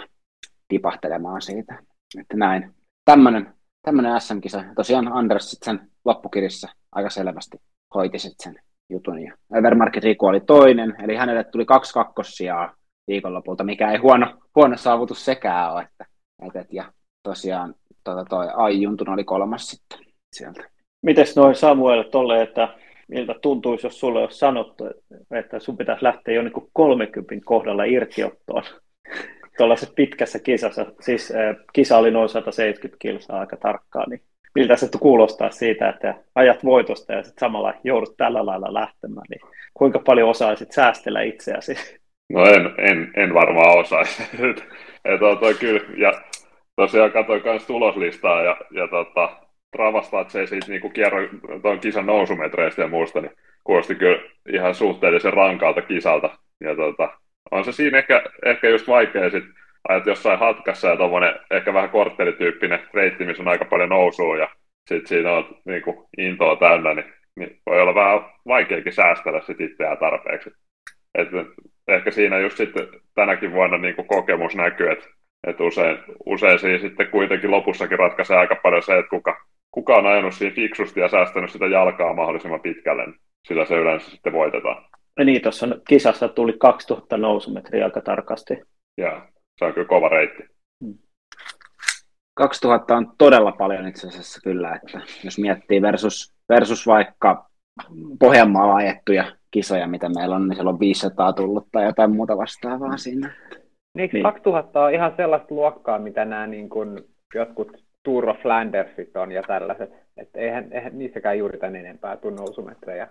tipahtelemaan siitä. Että näin. Tämmöinen tämmöinen SM-kisa. Tosiaan Anders sitten sen loppukirjassa aika selvästi hoiti sitten sen jutun. Ja Evermarket Riku oli toinen, eli hänelle tuli kaksi kakkosia viikonlopulta, mikä ei huono, huono saavutus sekään ole. Että, et, et, ja tosiaan tota, toi Ai Juntun oli kolmas sitten sieltä. Mites noin Samuel tolle, että miltä tuntuisi, jos sulle olisi sanottu, että sun pitäisi lähteä jo niin 30 kohdalla irtiottoon tuollaisessa pitkässä kisassa, siis äh, kisa oli noin 170 kilsaa aika tarkkaan, niin miltä se kuulostaa siitä, että ajat voitosta ja sitten samalla joudut tällä lailla lähtemään, niin kuinka paljon osaisit säästellä itseäsi? No en, en, en varmaan osaisi. et, toi, kyllä, ja tosiaan katsoin myös tuloslistaa ja, ja tota, ravasta, että se ei siitä niinku kierro tuon kisan nousumetreistä ja muusta, niin kuulosti kyllä ihan suhteellisen rankalta kisalta. Ja tota, on se siinä ehkä, ehkä just vaikea sit ajat jossain hatkassa ja tuommoinen ehkä vähän korttelityyppinen reitti, missä on aika paljon nousua ja sitten siinä on niin kuin, intoa täynnä, niin, niin, voi olla vähän vaikeakin säästellä sit itseään tarpeeksi. Et, ehkä siinä just sitten tänäkin vuonna niin kuin kokemus näkyy, että et usein, usein siinä sitten kuitenkin lopussakin ratkaisee aika paljon se, että kuka, kuka on ajanut siinä fiksusti ja säästänyt sitä jalkaa mahdollisimman pitkälle, niin sillä se yleensä sitten voitetaan. Ja niin, tuossa kisassa tuli 2000 nousumetriä aika tarkasti. Joo, se on kyllä kova reitti. 2000 on todella paljon itse asiassa kyllä, että jos miettii versus, versus vaikka Pohjanmaalla ajettuja kisoja, mitä meillä on, niin siellä on 500 tullut tai jotain muuta vastaavaa siinä. Niin, niin. 2000 on ihan sellaista luokkaa, mitä nämä niin kuin jotkut Tour of Flandersit on ja tällaiset. Että eihän, eihän niissäkään juuri tämän enempää tule nousumetrejä.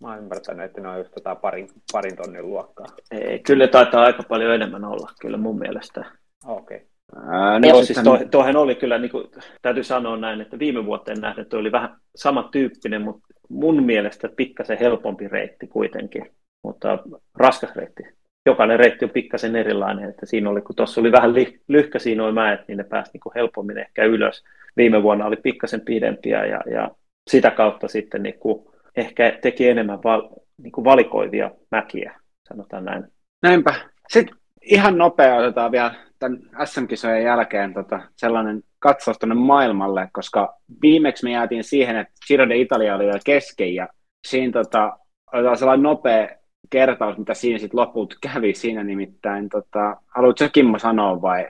Mä oon ymmärtänyt, että ne on just tota parin, parin tonnin luokkaa. Ei, kyllä taitaa aika paljon enemmän olla, kyllä mun mielestä. Okei. Okay. Ää, no, siis to, oli kyllä, niin kuin, täytyy sanoa näin, että viime vuoteen nähden tuo oli vähän samantyyppinen, mutta mun mielestä pikkasen helpompi reitti kuitenkin, mutta raskas reitti. Jokainen reitti on pikkasen erilainen, että siinä oli, kun tuossa oli vähän lyhkäisiä noin mäet, niin ne pääsi niin kuin helpommin ehkä ylös. Viime vuonna oli pikkasen pidempiä ja, ja sitä kautta sitten niin kuin ehkä teki enemmän val, niin kuin valikoivia mäkiä, sanotaan näin. Näinpä. Sitten ihan nopea otetaan vielä tämän SM-kisojen jälkeen tota, sellainen katsaus tuonne maailmalle, koska viimeksi me jäätiin siihen, että Giro de Italia oli vielä kesken ja siinä tota, otetaan sellainen nopea kertaus, mitä siinä sitten loput kävi siinä nimittäin. Tota, haluatko Kimmo sanoa vai?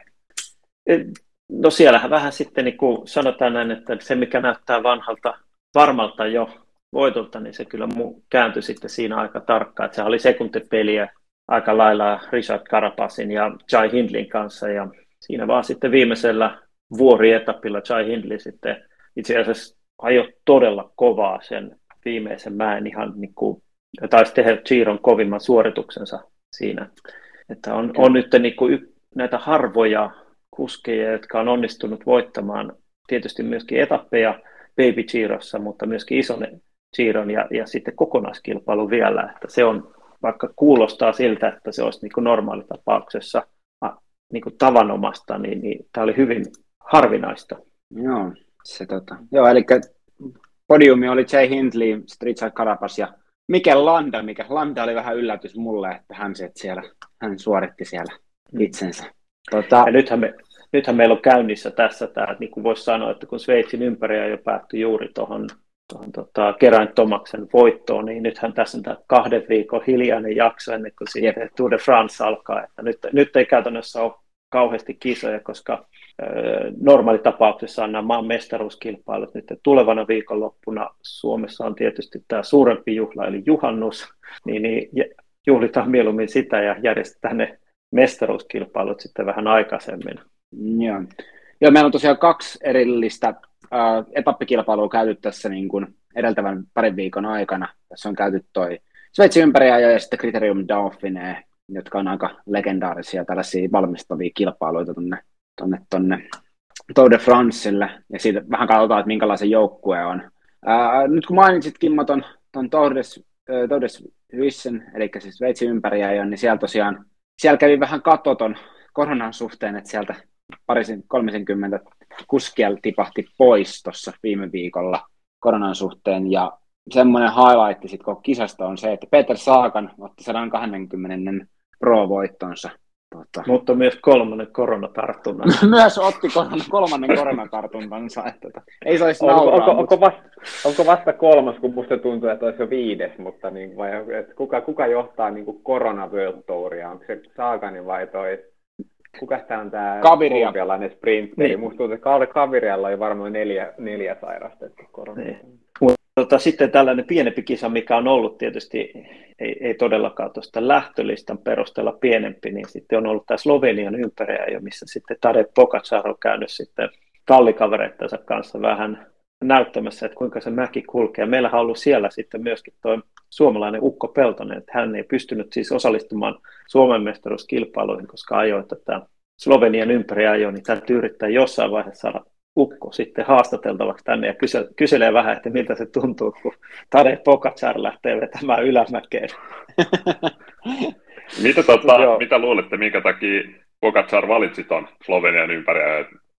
No siellähän vähän sitten niin kuin sanotaan näin, että se mikä näyttää vanhalta varmalta jo voitolta, niin se kyllä kääntyi sitten siinä aika tarkkaan, että se oli sekuntipeliä aika lailla Richard Carapasin ja Jai Hindlin kanssa ja siinä vaan sitten viimeisellä vuorietapilla Jai Hindli sitten itse asiassa ajoi todella kovaa sen viimeisen mäen ihan niin kuin, taisi tehdä Giron kovimman suorituksensa siinä. Että on, on nyt niin kuin näitä harvoja kuskeja, jotka on onnistunut voittamaan tietysti myöskin etappeja Baby Girossa, mutta myöskin ison Giron ja, ja sitten kokonaiskilpailu vielä, että se on, vaikka kuulostaa siltä, että se olisi niin kuin normaalitapauksessa niin kuin tavanomasta, niin, niin tämä oli hyvin harvinaista. Joo, se tota. Joo, eli podiumi oli Jay Hindley, Richard Carapaz ja Mikel Landa, mikä Landa oli vähän yllätys mulle, että hän, siellä, hän suoritti siellä mm. itsensä. Tota... Ja nythän, me, nythän meillä on käynnissä tässä tämä, niin kuin voisi sanoa, että kun Sveitsin ympäri jo päättyi juuri tuohon tuohon tota, Kerään Tomaksen voittoon, niin nythän tässä on tämä kahden viikon hiljainen jakso ennen kuin sitten Tour de France alkaa. Että nyt, nyt ei käytännössä ole kauheasti kisoja, koska normaalitapauksessa on nämä maan mestaruuskilpailut nyt tulevana viikonloppuna Suomessa on tietysti tämä suurempi juhla eli juhannus, niin, niin juhlitaan mieluummin sitä ja järjestetään ne mestaruuskilpailut sitten vähän aikaisemmin. Joo. Joo, meillä on tosiaan kaksi erillistä äh, etappikilpailua käyty tässä niin kuin edeltävän parin viikon aikana. Tässä on käyty toi Sveitsin ympäriajo ja sitten Criterium Dauphine, jotka on aika legendaarisia tällaisia valmistavia kilpailuita tuonne tonne, tonne Tour de Francelle, ja siitä vähän katsotaan, että minkälaisen joukkue on. Ää, nyt kun mainitsit Kimmo ton, ton Tour de, Tour de Wissen, eli siis Sveitsin ympäriäjön, niin siellä tosiaan, siellä kävi vähän katoton koronan suhteen, että sieltä parisen, 30 kuskia tipahti pois tuossa viime viikolla koronan suhteen, ja semmoinen highlight koko kisasta on se, että Peter Saakan otti 120 pro-voittonsa Tota... Mutta myös kolmannen koronatartunnan. myös otti kolmannen koronatartuntansa. Että, tota, ei saisi onko, nauraa, onko, mutta... onko, vasta, onko, vasta, kolmas, kun musta tuntuu, että olisi jo viides, mutta niin, vai, että kuka, kuka johtaa niin kuin korona World Touria? Onko se Saagani vai toi Kuka tämä on tämä kolumbialainen sprinteri? Niin. Musta tuntuu, että Kavirialla oli varmaan neljä, neljä sairastettu korona. Niin. Tota, sitten tällainen pienempi kisa, mikä on ollut tietysti, ei, ei todellakaan tuosta lähtölistan perusteella pienempi, niin sitten on ollut tämä Slovenian jo, missä sitten Tadej Pogacar on käynyt sitten tallikavereittensa kanssa vähän näyttämässä, että kuinka se mäki kulkee. Meillä on ollut siellä sitten myöskin tuo suomalainen Ukko Peltonen, että hän ei pystynyt siis osallistumaan Suomen mestaruuskilpailuihin, koska ajoi tätä Slovenian ympäriajoa, niin täytyy yrittää jossain vaiheessa saada ukko sitten haastateltavaksi tänne ja kysel, kyselee vähän, että miltä se tuntuu, kun Tade Pogacar lähtee vetämään ylämäkeen. mitä, tota, mitä luulette, minkä takia Pogacar valitsi tuon Slovenian ympäri?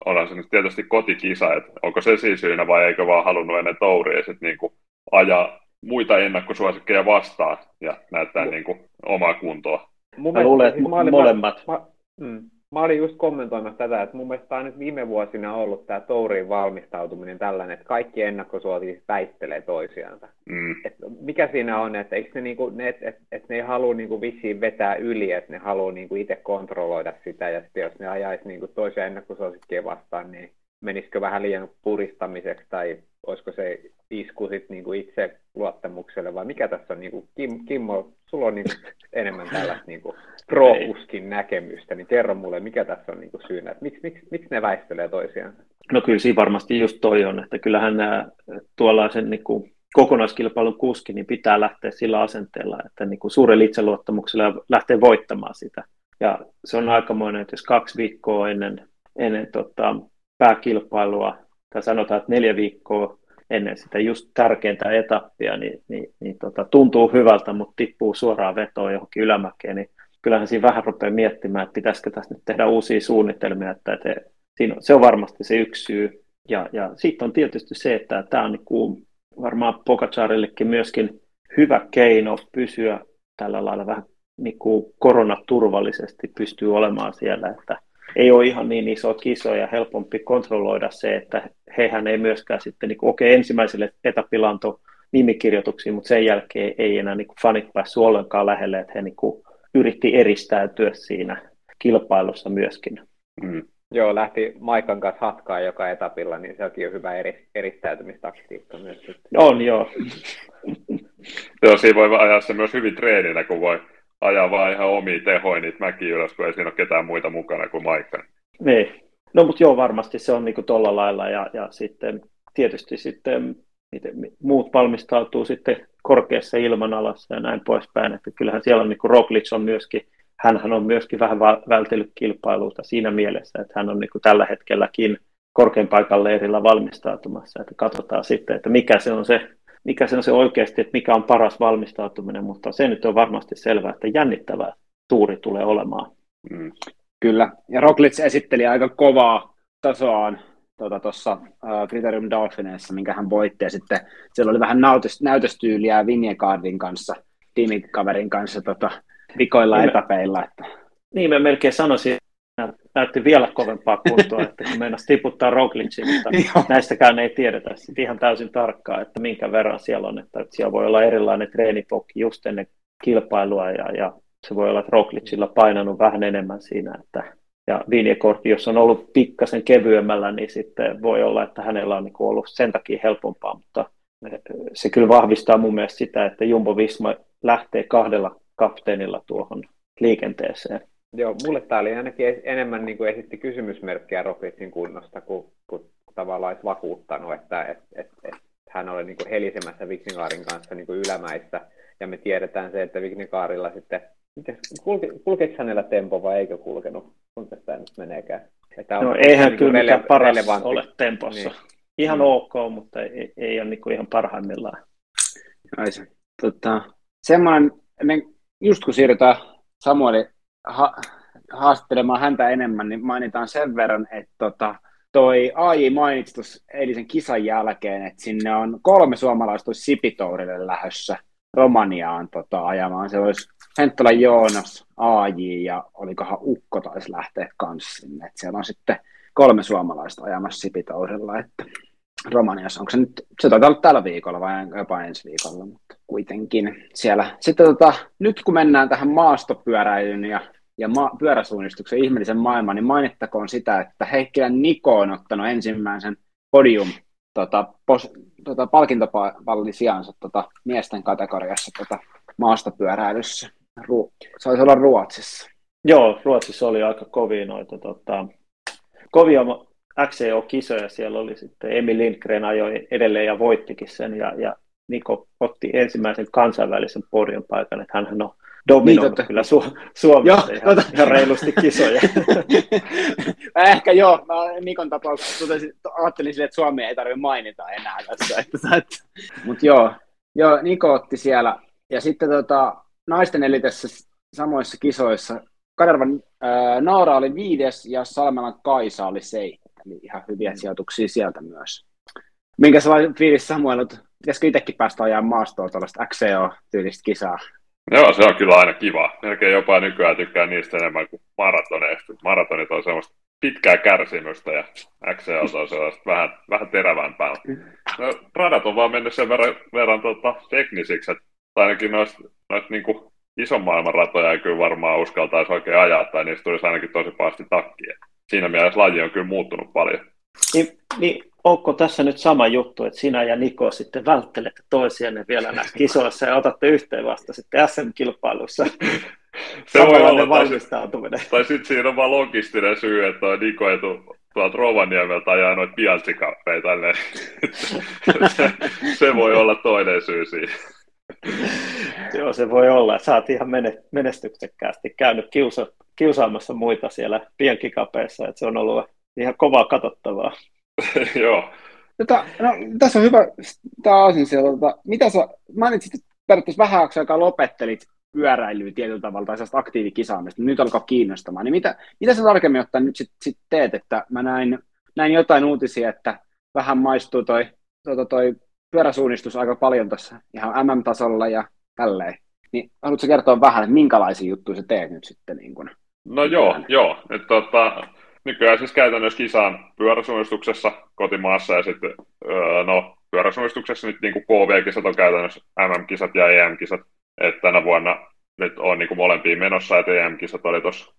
Onhan se nyt tietysti kotikisa, että onko se siis syynä vai eikö vaan halunnut ennen touria sitten niinku ajaa muita ennakkosuosikkeja vastaan ja näyttää M- niinku omaa kuntoa? Mä luulen, että siis molemmat. Mä, mm, Mä olin just kommentoimassa tätä, että mun mielestä on nyt viime vuosina ollut tämä Touriin valmistautuminen tällainen, että kaikki ennakkosuosikit väittelee toisiansa. Mm. Et mikä siinä on, että eikö ne, niinku, ne, et, et, et ne ei halua niinku vissiin vetää yli, että ne haluaa niinku itse kontrolloida sitä, ja sitten jos ne ajaisi niinku toisia ennakkosuosikkia vastaan, niin menisikö vähän liian puristamiseksi, tai olisiko se isku sit niinku itse luottamukselle, vai mikä tässä on, niinku, Kim, Kimmo, sulla on niinku enemmän tällaista niinku pro-uskin näkemystä, niin kerro mulle, mikä tässä on niinku syynä, että miksi, miksi, miksi ne väistelee toisiaan? No kyllä siinä varmasti just toi on, että kyllähän nämä tuollaisen niinku kokonaiskilpailun kuski, niin pitää lähteä sillä asenteella, että niin kuin suurella itseluottamuksella lähtee voittamaan sitä. Ja se on aikamoinen, että jos kaksi viikkoa ennen, ennen tota, pääkilpailua, tai sanotaan, että neljä viikkoa ennen sitä just tärkeintä etappia, niin, niin, niin tota, tuntuu hyvältä, mutta tippuu suoraan vetoon johonkin ylämäkeen, niin kyllähän siinä vähän rupeaa miettimään, että pitäisikö tässä nyt tehdä uusia suunnitelmia, että, että siinä, se on varmasti se yksi syy. Ja, ja sitten on tietysti se, että tämä on niin kuin varmaan Pogacarillekin myöskin hyvä keino pysyä tällä lailla vähän niin kuin koronaturvallisesti pystyy olemaan siellä, että ei ole ihan niin iso kiso ja helpompi kontrolloida se, että hehän ei myöskään sitten, niin kuin, okei, okay, ensimmäiselle etapilla antoi nimikirjoituksia, mutta sen jälkeen ei enää niin kuin fanit päässyt ollenkaan lähelle, että he niin kuin, yritti eristäytyä siinä kilpailussa myöskin. Mm. Joo, lähti Maikan kanssa hatkaan joka etapilla, niin se onkin jo hyvä eri, eristäytymistaktiikka myös. On, joo. joo, siinä voi ajaa se myös hyvin treeninä, kun voi ajaa vaan ihan omia tehoja niitä mäkiä ylös, kun ei siinä ole ketään muita mukana kuin Maikka. Niin. No mutta joo, varmasti se on niinku tuolla lailla ja, ja sitten tietysti sitten miten muut valmistautuu sitten korkeassa ilmanalassa ja näin poispäin, että kyllähän siellä on niin kuin Roglic on myöskin hän on myöskin vähän vältellyt kilpailuta siinä mielessä, että hän on niin kuin tällä hetkelläkin korkein paikan leirillä valmistautumassa, että katsotaan sitten, että mikä se on se, mikä se on se oikeasti, että mikä on paras valmistautuminen, mutta se nyt on varmasti selvää, että jännittävä tuuri tulee olemaan. Mm. Kyllä, ja Roglic esitteli aika kovaa tasoaan tuossa tuota, uh, Criterium Dolphineissa, minkä hän voitti, ja sitten siellä oli vähän näytös, näytöstyyliä Vinjegardin kanssa, tiimikaverin kanssa tota, vikoilla niin etäpeillä. Että... Niin, mä melkein sanoisin, näytti vielä kovempaa kuntoa, että kun meinasi tiputtaa Roglicin, mutta näistäkään ei tiedetä sitten ihan täysin tarkkaa, että minkä verran siellä on, että siellä voi olla erilainen treenipokki just ennen kilpailua, ja, ja se voi olla, että Roglicilla painanut vähän enemmän siinä, että ja Vinjekortti, jos on ollut pikkasen kevyemmällä, niin sitten voi olla, että hänellä on niin ollut sen takia helpompaa, mutta se kyllä vahvistaa mun mielestä sitä, että Jumbo Visma lähtee kahdella kapteenilla tuohon liikenteeseen. Joo, mulle tämä oli ainakin enemmän niin kuin esitti kysymysmerkkiä Roklitin kunnosta, kuin, kuin tavallaan olisi vakuuttanut, että et, et, et, hän oli niin kuin helisemässä Vignegaarin kanssa niin kuin ylämäistä, ja me tiedetään se, että Vignegaarilla sitten, kulke, kulkeeko hänellä tempo vai eikö kulkenut? Kuinka tämä nyt meneekään? Että no eihän niin kyllä rele- paras relevantti. ole tempossa. Niin. Ihan mm. ok, mutta ei, ei ole niin kuin ihan parhaimmillaan. Ai se. Tota, semmoinen, just kun siirrytään Samueli ha, haastattelemaan häntä enemmän, niin mainitaan sen verran, että tota, toi AI mainitsi tuossa eilisen kisan jälkeen, että sinne on kolme suomalaista Sipitourille lähdössä Romaniaan tota, ajamaan. Se olisi Henttola Joonas, AJ ja olikohan Ukko taisi lähteä kanssa sinne. Et siellä on sitten kolme suomalaista ajamassa Sipitourilla, että Romaniassa, onko se nyt, se taitaa olla tällä viikolla vai jopa ensi viikolla, mutta kuitenkin siellä. Sitten tota, nyt kun mennään tähän maastopyöräilyyn ja, ja ma- pyöräsuunnistuksen ihmeellisen maailmaan, niin mainittakoon sitä, että Heikkilän Niko on ottanut ensimmäisen podium tota, pos, tota, palkintopallin sijansa tota, miesten kategoriassa tota, maastopyöräilyssä. Ru- saisi olla Ruotsissa. Joo, Ruotsissa oli aika kovia noita tota, kovia XCO-kisoja. Siellä oli sitten Emil Lindgren ajoi edelleen ja voittikin sen. Ja, ja Niko otti ensimmäisen kansainvälisen podion paikan, että hän on dominoinut niin, kyllä Su- Suomessa joo, ihan, tota... ihan reilusti kisoja. Ehkä joo, mä Nikon tapauksessa totesin, ajattelin sille, että Suomi ei tarvitse mainita enää tässä. Että, että. Mutta joo, joo, Niko otti siellä. Ja sitten tota, naisten elitessä samoissa kisoissa Kadervan äh, Naara oli viides ja Salmelan Kaisa oli seitsemän. Eli ihan hyviä sijoituksia sieltä myös. Minkä sellainen fiilis Samuel, pitäisikö itsekin päästä ajaa maastoa tuollaista XCO-tyylistä kisaa? Joo, se on kyllä aina kiva. Melkein jopa nykyään tykkää niistä enemmän kuin maratoneista. Maratonit on semmoista pitkää kärsimystä ja XCO on sellaista vähän, vähän terävämpää. No, radat on vaan mennyt sen verran, verran tota, teknisiksi, että ainakin noista, noista niin kuin ison maailman ratoja ei kyllä varmaan uskaltaisi oikein ajaa, tai niistä tulisi ainakin tosi pahasti takkia. Siinä mielessä laji on kyllä muuttunut paljon. Niin, niin onko tässä nyt sama juttu, että sinä ja Niko sitten välttelette toisianne vielä näissä kisoissa ja otatte yhteen vasta sitten SM-kilpailussa? Se voi olla valmistautuminen. Tai, tai sitten siinä on vaan logistinen syy, että toi Niko ei tule tuolta Rovaniemeltä ajaa noita piantsikappeja se, se voi olla toinen syy siihen. Joo, se voi olla. Sä oot ihan menestyksekkäästi käynyt kiusaamassa muita siellä pienkikapeissa, että se on ollut ihan kovaa katsottavaa. Joo. Tota, no, tässä on hyvä tämä asia siellä. Tota, mitä sä mainitsit, että periaatteessa vähän aikaa lopettelit pyöräilyä tietyllä tavalla tai sellaista aktiivikisaamista, nyt alkaa kiinnostamaan, niin mitä, mitä sä tarkemmin ottaen nyt sitten sit teet, että mä näin, näin jotain uutisia, että vähän maistuu toi, toi, toi pyöräsuunnistus aika paljon tuossa ihan MM-tasolla ja tälleen. Niin haluatko kertoa vähän, että minkälaisia juttuja sä teet nyt sitten? Niin kun, no joo, joo. Et, tota, nykyään siis käytännössä kisaan pyöräsuunnistuksessa kotimaassa ja sitten öö, no, pyöräsuunnistuksessa nyt niin KV-kisat on käytännössä MM-kisat ja EM-kisat. Et tänä vuonna nyt on niin kuin molempia menossa, että EM-kisat oli tuossa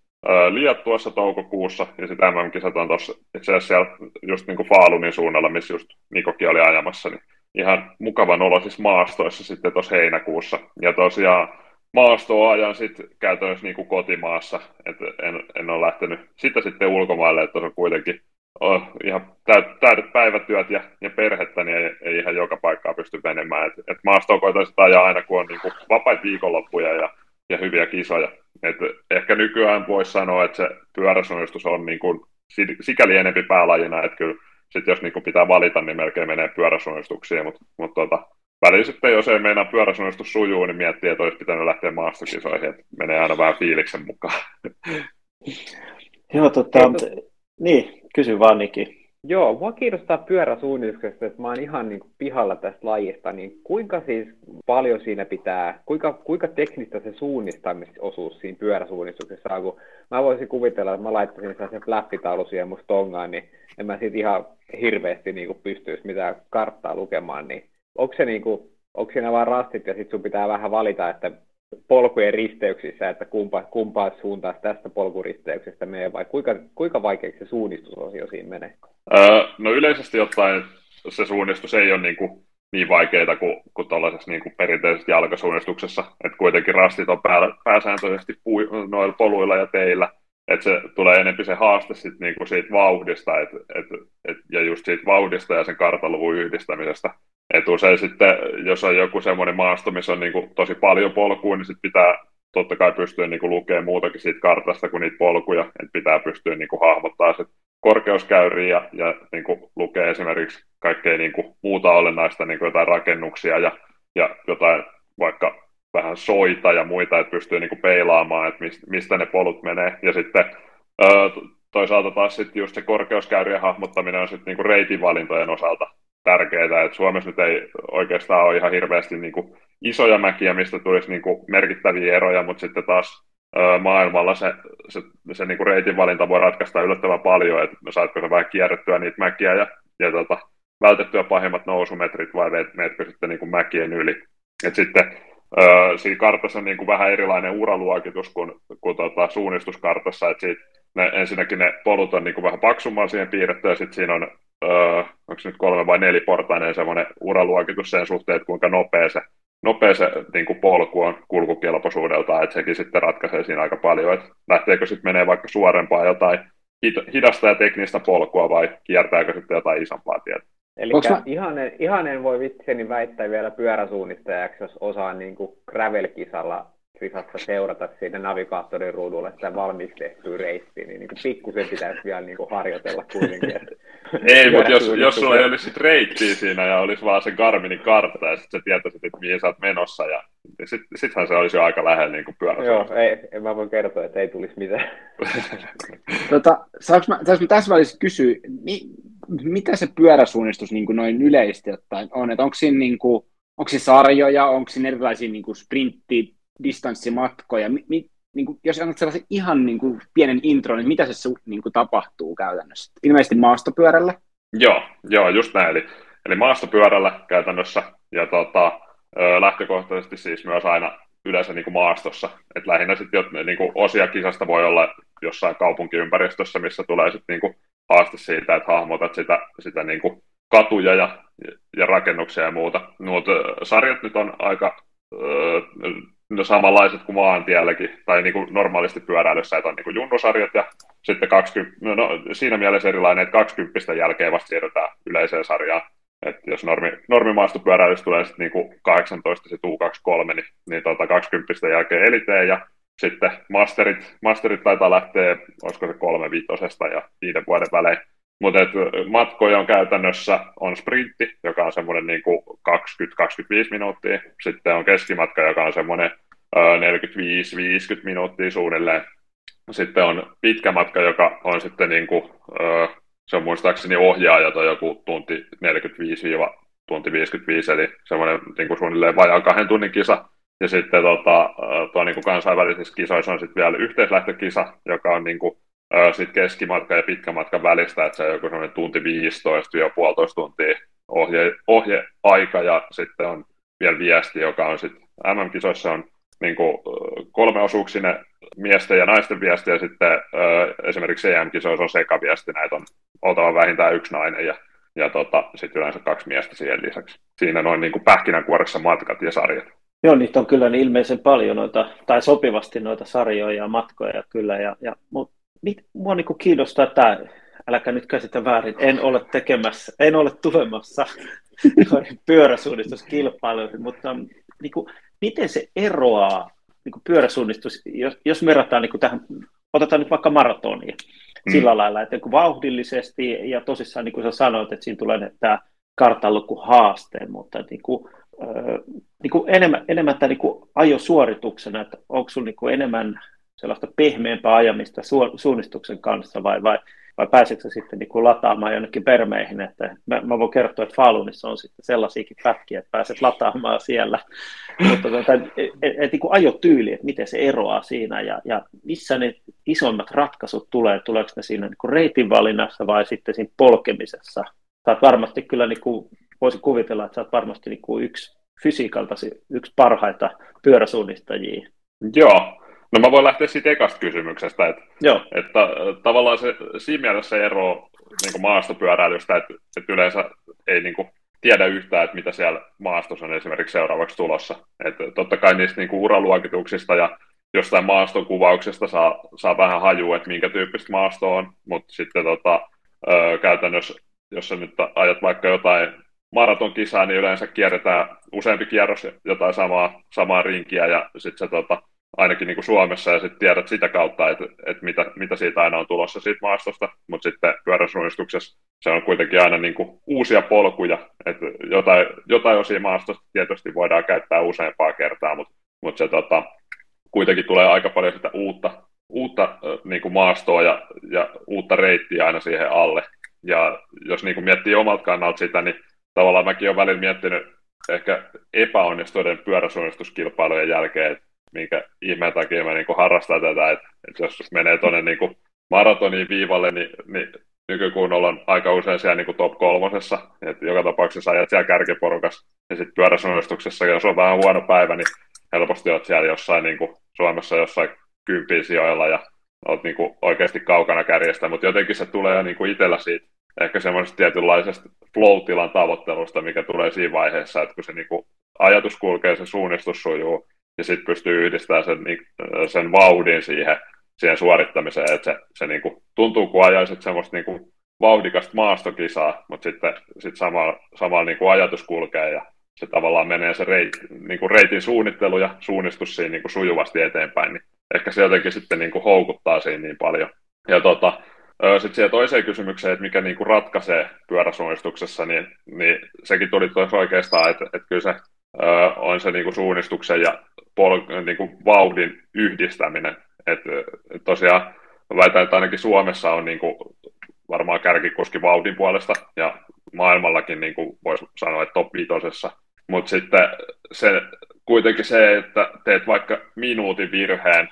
Liattuassa toukokuussa, ja sitten MM-kisat on tuossa itse asiassa siellä just niin kuin Faalunin suunnalla, missä just Nikokin oli ajamassa, niin ihan mukavan oloisissa maastoissa sitten tuossa heinäkuussa. Ja tosiaan maastoa ajan sitten käytännössä niin kuin kotimaassa, että en, en ole lähtenyt sitä sitten ulkomaille, että on kuitenkin oh, ihan täydet päivätyöt ja, ja perhettä, niin ei, ei, ihan joka paikkaa pysty menemään. Et, et maastoa koitan ajaa aina, kun on niin kuin vapaita viikonloppuja ja, ja hyviä kisoja. Et ehkä nykyään voisi sanoa, että se pyöräsuunnistus on niin kuin, sikäli enempi päälajina, että kyllä sit jos niin kuin pitää valita, niin melkein menee pyöräsuunnistuksiin, mutta mut tota, välillä sitten, jos ei meinaa pyöräsuunnistus sujuu, niin miettii, että olisi pitänyt lähteä maastokisoihin, että menee aina vähän fiiliksen mukaan. Joo, tota, niin, kysy vaan Niki. Joo, mua kiinnostaa pyöräsuunnituksesta, että mä oon ihan niin kuin pihalla tästä lajista, niin kuinka siis paljon siinä pitää, kuinka, kuinka teknistä se suunnistamisosuus siinä pyöräsuunnistuksessa on, kun mä voisin kuvitella, että mä laittaisin sen flappitaulu siihen musta tongaan, niin en mä siitä ihan hirveästi niin kuin pystyisi mitään karttaa lukemaan, niin onko se kuin, onko siinä vaan rastit ja sitten sun pitää vähän valita, että polkujen risteyksissä, että kumpa, kumpaa suuntaan tästä polkuristeyksestä menee, vai kuinka, kuinka vaikeaksi se suunnistusosio siinä menee? Öö, no yleisesti ottaen se suunnistus ei ole niin, kuin niin vaikeaa kuin, kuin tuollaisessa niin kuin perinteisessä jalkasuunnistuksessa, että kuitenkin rastit on pää, pääsääntöisesti pui, noilla poluilla ja teillä, että se tulee enempi se haaste sit niin kuin siitä vauhdista, et, et, et, ja just siitä vauhdista ja sen kartaluvun yhdistämisestä, et usein sitten, jos on joku semmoinen maasto, missä on niin kuin tosi paljon polkuja, niin sitten pitää totta kai pystyä niin kuin lukemaan muutakin siitä kartasta kuin niitä polkuja, että pitää pystyä niin kuin hahmottaa se korkeuskäyriä ja, ja niin kuin lukee esimerkiksi kaikkea niin kuin muuta olennaista, niin kuin jotain rakennuksia ja, ja jotain vaikka vähän soita ja muita, että pystyy niin kuin peilaamaan, että mistä ne polut menee. Ja sitten toisaalta taas sitten just se korkeuskäyrien hahmottaminen on sitten niin kuin reitinvalintojen osalta tärkeää, että Suomessa nyt ei oikeastaan ole ihan hirveästi niin kuin isoja mäkiä, mistä tulisi niin kuin merkittäviä eroja, mutta sitten taas maailmalla se, se, se niin kuin reitin valinta voi ratkaista yllättävän paljon, että saatko se vähän kierrettyä niitä mäkiä ja, ja tota, vältettyä pahimmat nousumetrit vai meetkö sitten niin kuin mäkien yli. Et sitten ö, siinä kartassa on niin kuin vähän erilainen uraluokitus kuin, kuin tota, suunnistuskartassa, että ne, ensinnäkin ne polut on niin kuin vähän paksumman siihen piirretty ja sitten siinä on öö, onko nyt kolme vai neliportainen semmoinen uraluokitus sen suhteen, että kuinka nopea se, nopea se niin kuin polku on kulkukelpoisuudelta, että sekin sitten ratkaisee siinä aika paljon, että lähteekö sitten menee vaikka suorempaa jotain hidasta ja teknistä polkua vai kiertääkö sitten jotain isompaa tietä. Eli mä... ihanen, ihanen voi vitseni väittää vielä pyöräsuunnistajaksi, jos osaa niin kuin gravel-kisalla risassa seurata siinä navigaattorin ruudulla sitä valmiiksi tehtyä reissiä, niin, niin pikkusen pitäisi vielä niin kuin harjoitella kuitenkin. Että ei, mutta jos, jos sulla ei olisi reittiä siinä ja olisi vaan se Garminin kartta ja sitten sä tietäisit, että mihin sä oot menossa ja sit, sittenhän se olisi jo aika lähellä niin pyörässä. Joo, ei, en mä voin kertoa, että ei tulisi mitään. tota, saanko mä, saanko mä tässä välissä kysyä, mi, mitä se pyöräsuunnistus niin kuin noin yleisesti ottaen on? Että onko siinä, niin kuin, onko se sarjoja, onko siinä erilaisia niin kuin sprintti, distanssimatkoja? Mi, mi, niin kuin, jos annat sellaisen ihan niin kuin, pienen intro, niin mitä se niin kuin, tapahtuu käytännössä? Ilmeisesti maastopyörällä? Joo, joo just näin. Eli, eli maastopyörällä käytännössä ja tota, lähtökohtaisesti siis myös aina yleensä niin kuin maastossa. Et lähinnä sitten niin kuin osia kisasta voi olla jossain kaupunkiympäristössä, missä tulee sitten niin kuin haaste siitä, että hahmotat sitä, sitä niin kuin katuja ja, ja rakennuksia ja muuta. Mutta sarjat nyt on aika no samanlaiset kuin maantielläkin, tai niin kuin normaalisti pyöräilyssä, että on niin kuin junnusarjat ja sitten 20, no, no, siinä mielessä erilainen, että 20 jälkeen vasta siirrytään yleiseen sarjaan. että jos normi, normimaastopyöräilyssä tulee sitten niin kuin 18 se U23, niin, niin tota 20 jälkeen eliteen ja sitten masterit, masterit taitaa lähteä, olisiko se kolme viitosesta ja viiden vuoden välein. Mutta matkoja on käytännössä on sprintti, joka on semmoinen niin 20-25 minuuttia. Sitten on keskimatka, joka on semmoinen 45-50 minuuttia suunnilleen. Sitten on pitkä matka, joka on sitten niin kuin, se on muistaakseni ohjaajat on joku tunti 45 tunti 55, eli semmoinen niin kuin suunnilleen vajaan kahden tunnin kisa. Ja sitten tota, tuo niin kuin kansainvälisissä kisoissa on sitten vielä yhteislähtökisa, joka on niin kuin sitten keskimatka ja pitkä matkan välistä, että se on joku semmoinen tunti 15 ja puolitoista tuntia ohje, ohjeaika ja sitten on vielä viesti, joka on sitten MM-kisoissa on niin kuin kolme osuuksinen miesten ja naisten viesti ja sitten esimerkiksi EM-kisoissa on sekaviesti, näitä on oltava vähintään yksi nainen ja, ja tota, sitten yleensä kaksi miestä siihen lisäksi. Siinä noin niin pähkinänkuoressa matkat ja sarjat. Joo, niitä on kyllä niin ilmeisen paljon noita, tai sopivasti noita sarjoja ja matkoja kyllä, ja, ja, mutta mit, mua niin kiinnostaa tämä, äläkä nyt käsitä väärin, en ole tekemässä, en ole tulemassa pyöräsuunnistuskilpailuihin, mutta niin kuin, miten se eroaa niin kuin pyöräsuunnistus, jos, jos verrataan niin kuin tähän, otetaan nyt vaikka maratonia, mm. sillä lailla, että niin vauhdillisesti ja tosissaan niin kuin sä sanoit, että siinä tulee tämä kartanluku haaste, mutta niin kuin, niin kuin enemmän, enemmän tämä niin kuin ajosuorituksena, että onko sinulla niin enemmän sellaista pehmeämpää ajamista su, suunnistuksen kanssa vai, vai, vai pääseekö sitten niin kuin lataamaan jonnekin permeihin, että mä, mä voin kertoa, että Falunissa on sitten sellaisiakin pätkiä, että pääset lataamaan siellä, mutta tuota, et, et, et, niin kuin ajotyyli, että miten se eroaa siinä ja, ja missä ne isommat ratkaisut tulee, tuleeko ne siinä niin kuin reitin valinnassa vai sitten siinä polkemisessa, sä oot varmasti kyllä, niin kuin, voisi kuvitella, että sä oot varmasti niin kuin yksi fysiikaltasi yksi parhaita pyöräsuunnistajia. Joo, no mä voin lähteä siitä ekasta kysymyksestä, että, Joo. että tavallaan se, siinä mielessä se ero niin maastopyöräilystä, että, että yleensä ei niin kuin, tiedä yhtään, että mitä siellä maastossa on esimerkiksi seuraavaksi tulossa. Että totta kai niistä niin kuin uraluokituksista ja jostain maastokuvauksesta saa, saa vähän hajua, että minkä tyyppistä maasto on, mutta sitten tota, ö, käytännössä jos sä nyt ajat vaikka jotain maratonkisaa, niin yleensä kierretään useampi kierros jotain samaa, samaa rinkiä ja sitten se tota, ainakin niin kuin Suomessa ja sitten tiedät sitä kautta, että, että mitä, mitä siitä aina on tulossa siitä maastosta, mutta sitten pyöräsuunnistuksessa se on kuitenkin aina niin kuin uusia polkuja, että jotain, jotain osia maastosta tietysti voidaan käyttää useampaa kertaa, mutta, mutta se tota, kuitenkin tulee aika paljon sitä uutta, uutta niin kuin maastoa ja, ja uutta reittiä aina siihen alle, ja jos niin kuin miettii omalta kannalta sitä, niin tavallaan mäkin olen välillä miettinyt ehkä epäonnistuneiden pyöräsuunnistuskilpailujen jälkeen, että minkä ihmeen takia mä niin kuin harrastan tätä, että, että jos menee tuonne niin maratoniin viivalle, niin, niin nykykunnolla on aika usein siellä niin kuin top kolmosessa, että joka tapauksessa ajat siellä kärkiporukassa, ja sitten pyöräsuunnistuksessa, jos on vähän huono päivä, niin helposti olet siellä jossain niin kuin Suomessa jossain kympiin sijoilla, ja olet niin kuin oikeasti kaukana kärjestä, mutta jotenkin se tulee niin kuin itsellä siitä ehkä semmoisesta tietynlaisesta flow-tilan tavoittelusta, mikä tulee siinä vaiheessa, että kun se niin kuin ajatus kulkee, se suunnistus sujuu, ja sitten pystyy yhdistämään sen, niin, sen vauhdin siihen, siihen suorittamiseen, että se, se niin kuin, tuntuu kuin ajaisit semmoista niin kuin vauhdikasta maastokisaa, mutta sitten sit samalla, samalla niin kuin ajatus kulkee ja se tavallaan menee se reit, niin kuin reitin suunnittelu ja suunnistus siinä niin kuin sujuvasti eteenpäin, niin ehkä se jotenkin sitten niin kuin houkuttaa siinä niin paljon. Ja tota, sitten siihen toiseen kysymykseen, että mikä niin kuin ratkaisee pyöräsuunnistuksessa, niin, niin sekin tuli tuossa oikeastaan, että, että kyllä se on se niin kuin suunnistuksen ja pol, niin kuin vauhdin yhdistäminen. Että tosiaan väitän, että ainakin Suomessa on niin kuin varmaan kärkikuski vauhdin puolesta ja maailmallakin niin kuin voisi sanoa, että top 5. Mutta sitten se, kuitenkin se, että teet vaikka minuutin virheen,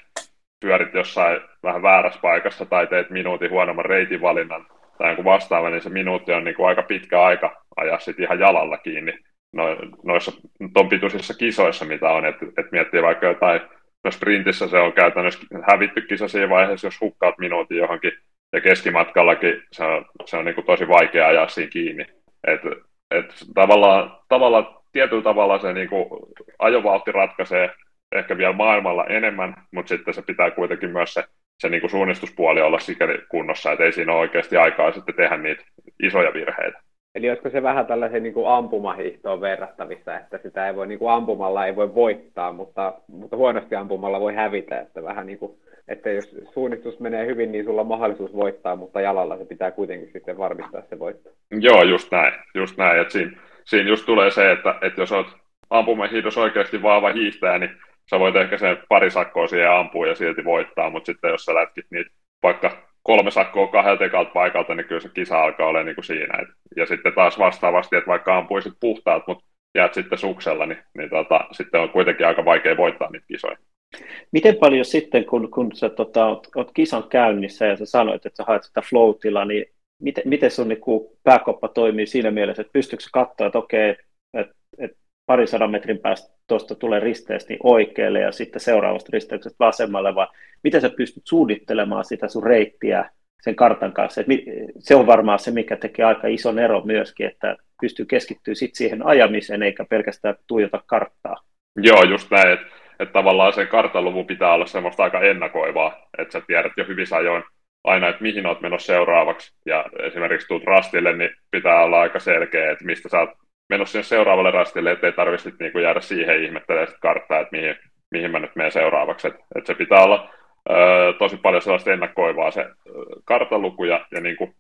pyörit jossain vähän väärässä paikassa tai teet minuutin huonomman reitin valinnan tai jonkun vastaava, niin se minuutti on niin kuin aika pitkä aika ajaa sitten ihan jalalla kiinni no, noissa ton pituisissa kisoissa, mitä on, että et miettii vaikka jotain, no sprintissä se on käytännössä hävitty kisa siinä vaiheessa, jos hukkaat minuutin johonkin, ja keskimatkallakin se on, se on niin kuin tosi vaikea ajaa siinä kiinni. Et, et tavallaan, tavallaan, tietyllä tavalla se niin kuin ajovauhti ratkaisee ehkä vielä maailmalla enemmän, mutta sitten se pitää kuitenkin myös se, se niin kuin suunnistuspuoli olla sikäli kunnossa, että ei siinä ole oikeasti aikaa sitten tehdä niitä isoja virheitä. Eli olisiko se vähän tällaisen niin kuin ampumahiihtoon verrattavissa, että sitä ei voi niin kuin ampumalla ei voi voittaa, mutta, mutta huonosti ampumalla voi hävitä, että vähän niin kuin, että jos suunnistus menee hyvin, niin sulla on mahdollisuus voittaa, mutta jalalla se pitää kuitenkin sitten varmistaa se voitto. Joo, just näin, just näin, että siinä, siinä just tulee se, että, että jos olet ampumahiihdossa oikeasti vahva hiihtäjä, niin sä voit ehkä sen pari sakkoa siihen ampua ja silti voittaa, mutta sitten jos sä lätkit niitä vaikka kolme sakkoa kahdelta ekalta paikalta, niin kyllä se kisa alkaa olla niin kuin siinä. Et, ja sitten taas vastaavasti, että vaikka ampuisit puhtaat, mutta jäät sitten suksella, niin, niin tota, sitten on kuitenkin aika vaikea voittaa niitä kisoja. Miten paljon sitten, kun, kun sä tota, oot, oot kisan käynnissä ja sä sanoit, että sä haet sitä flow niin miten, miten sun niin pääkoppa toimii siinä mielessä, että pystyykö sä katsoa, että okei, että et, parin sadan metrin päästä tuosta tulee risteestä niin oikealle ja sitten seuraavasta risteyksestä vasemmalle, vai miten sä pystyt suunnittelemaan sitä sun reittiä sen kartan kanssa. Se on varmaan se, mikä tekee aika ison ero myöskin, että pystyy keskittyä sit siihen ajamiseen eikä pelkästään tuijota karttaa. Joo, just näin, että et tavallaan sen kartaluvun pitää olla semmoista aika ennakoivaa, että sä tiedät jo hyvissä ajoin aina, että mihin olet menossa seuraavaksi. Ja esimerkiksi tuut rastille, niin pitää olla aika selkeä, että mistä sä oot menossa sen seuraavalle rastille, ettei tarvitse niinku jäädä siihen ihmettelemään karttaa, että mihin, mihin mä nyt menen seuraavaksi. Että et se pitää olla ö, tosi paljon sellaista ennakkoivaa se kartaluku ja, ja niin kuin,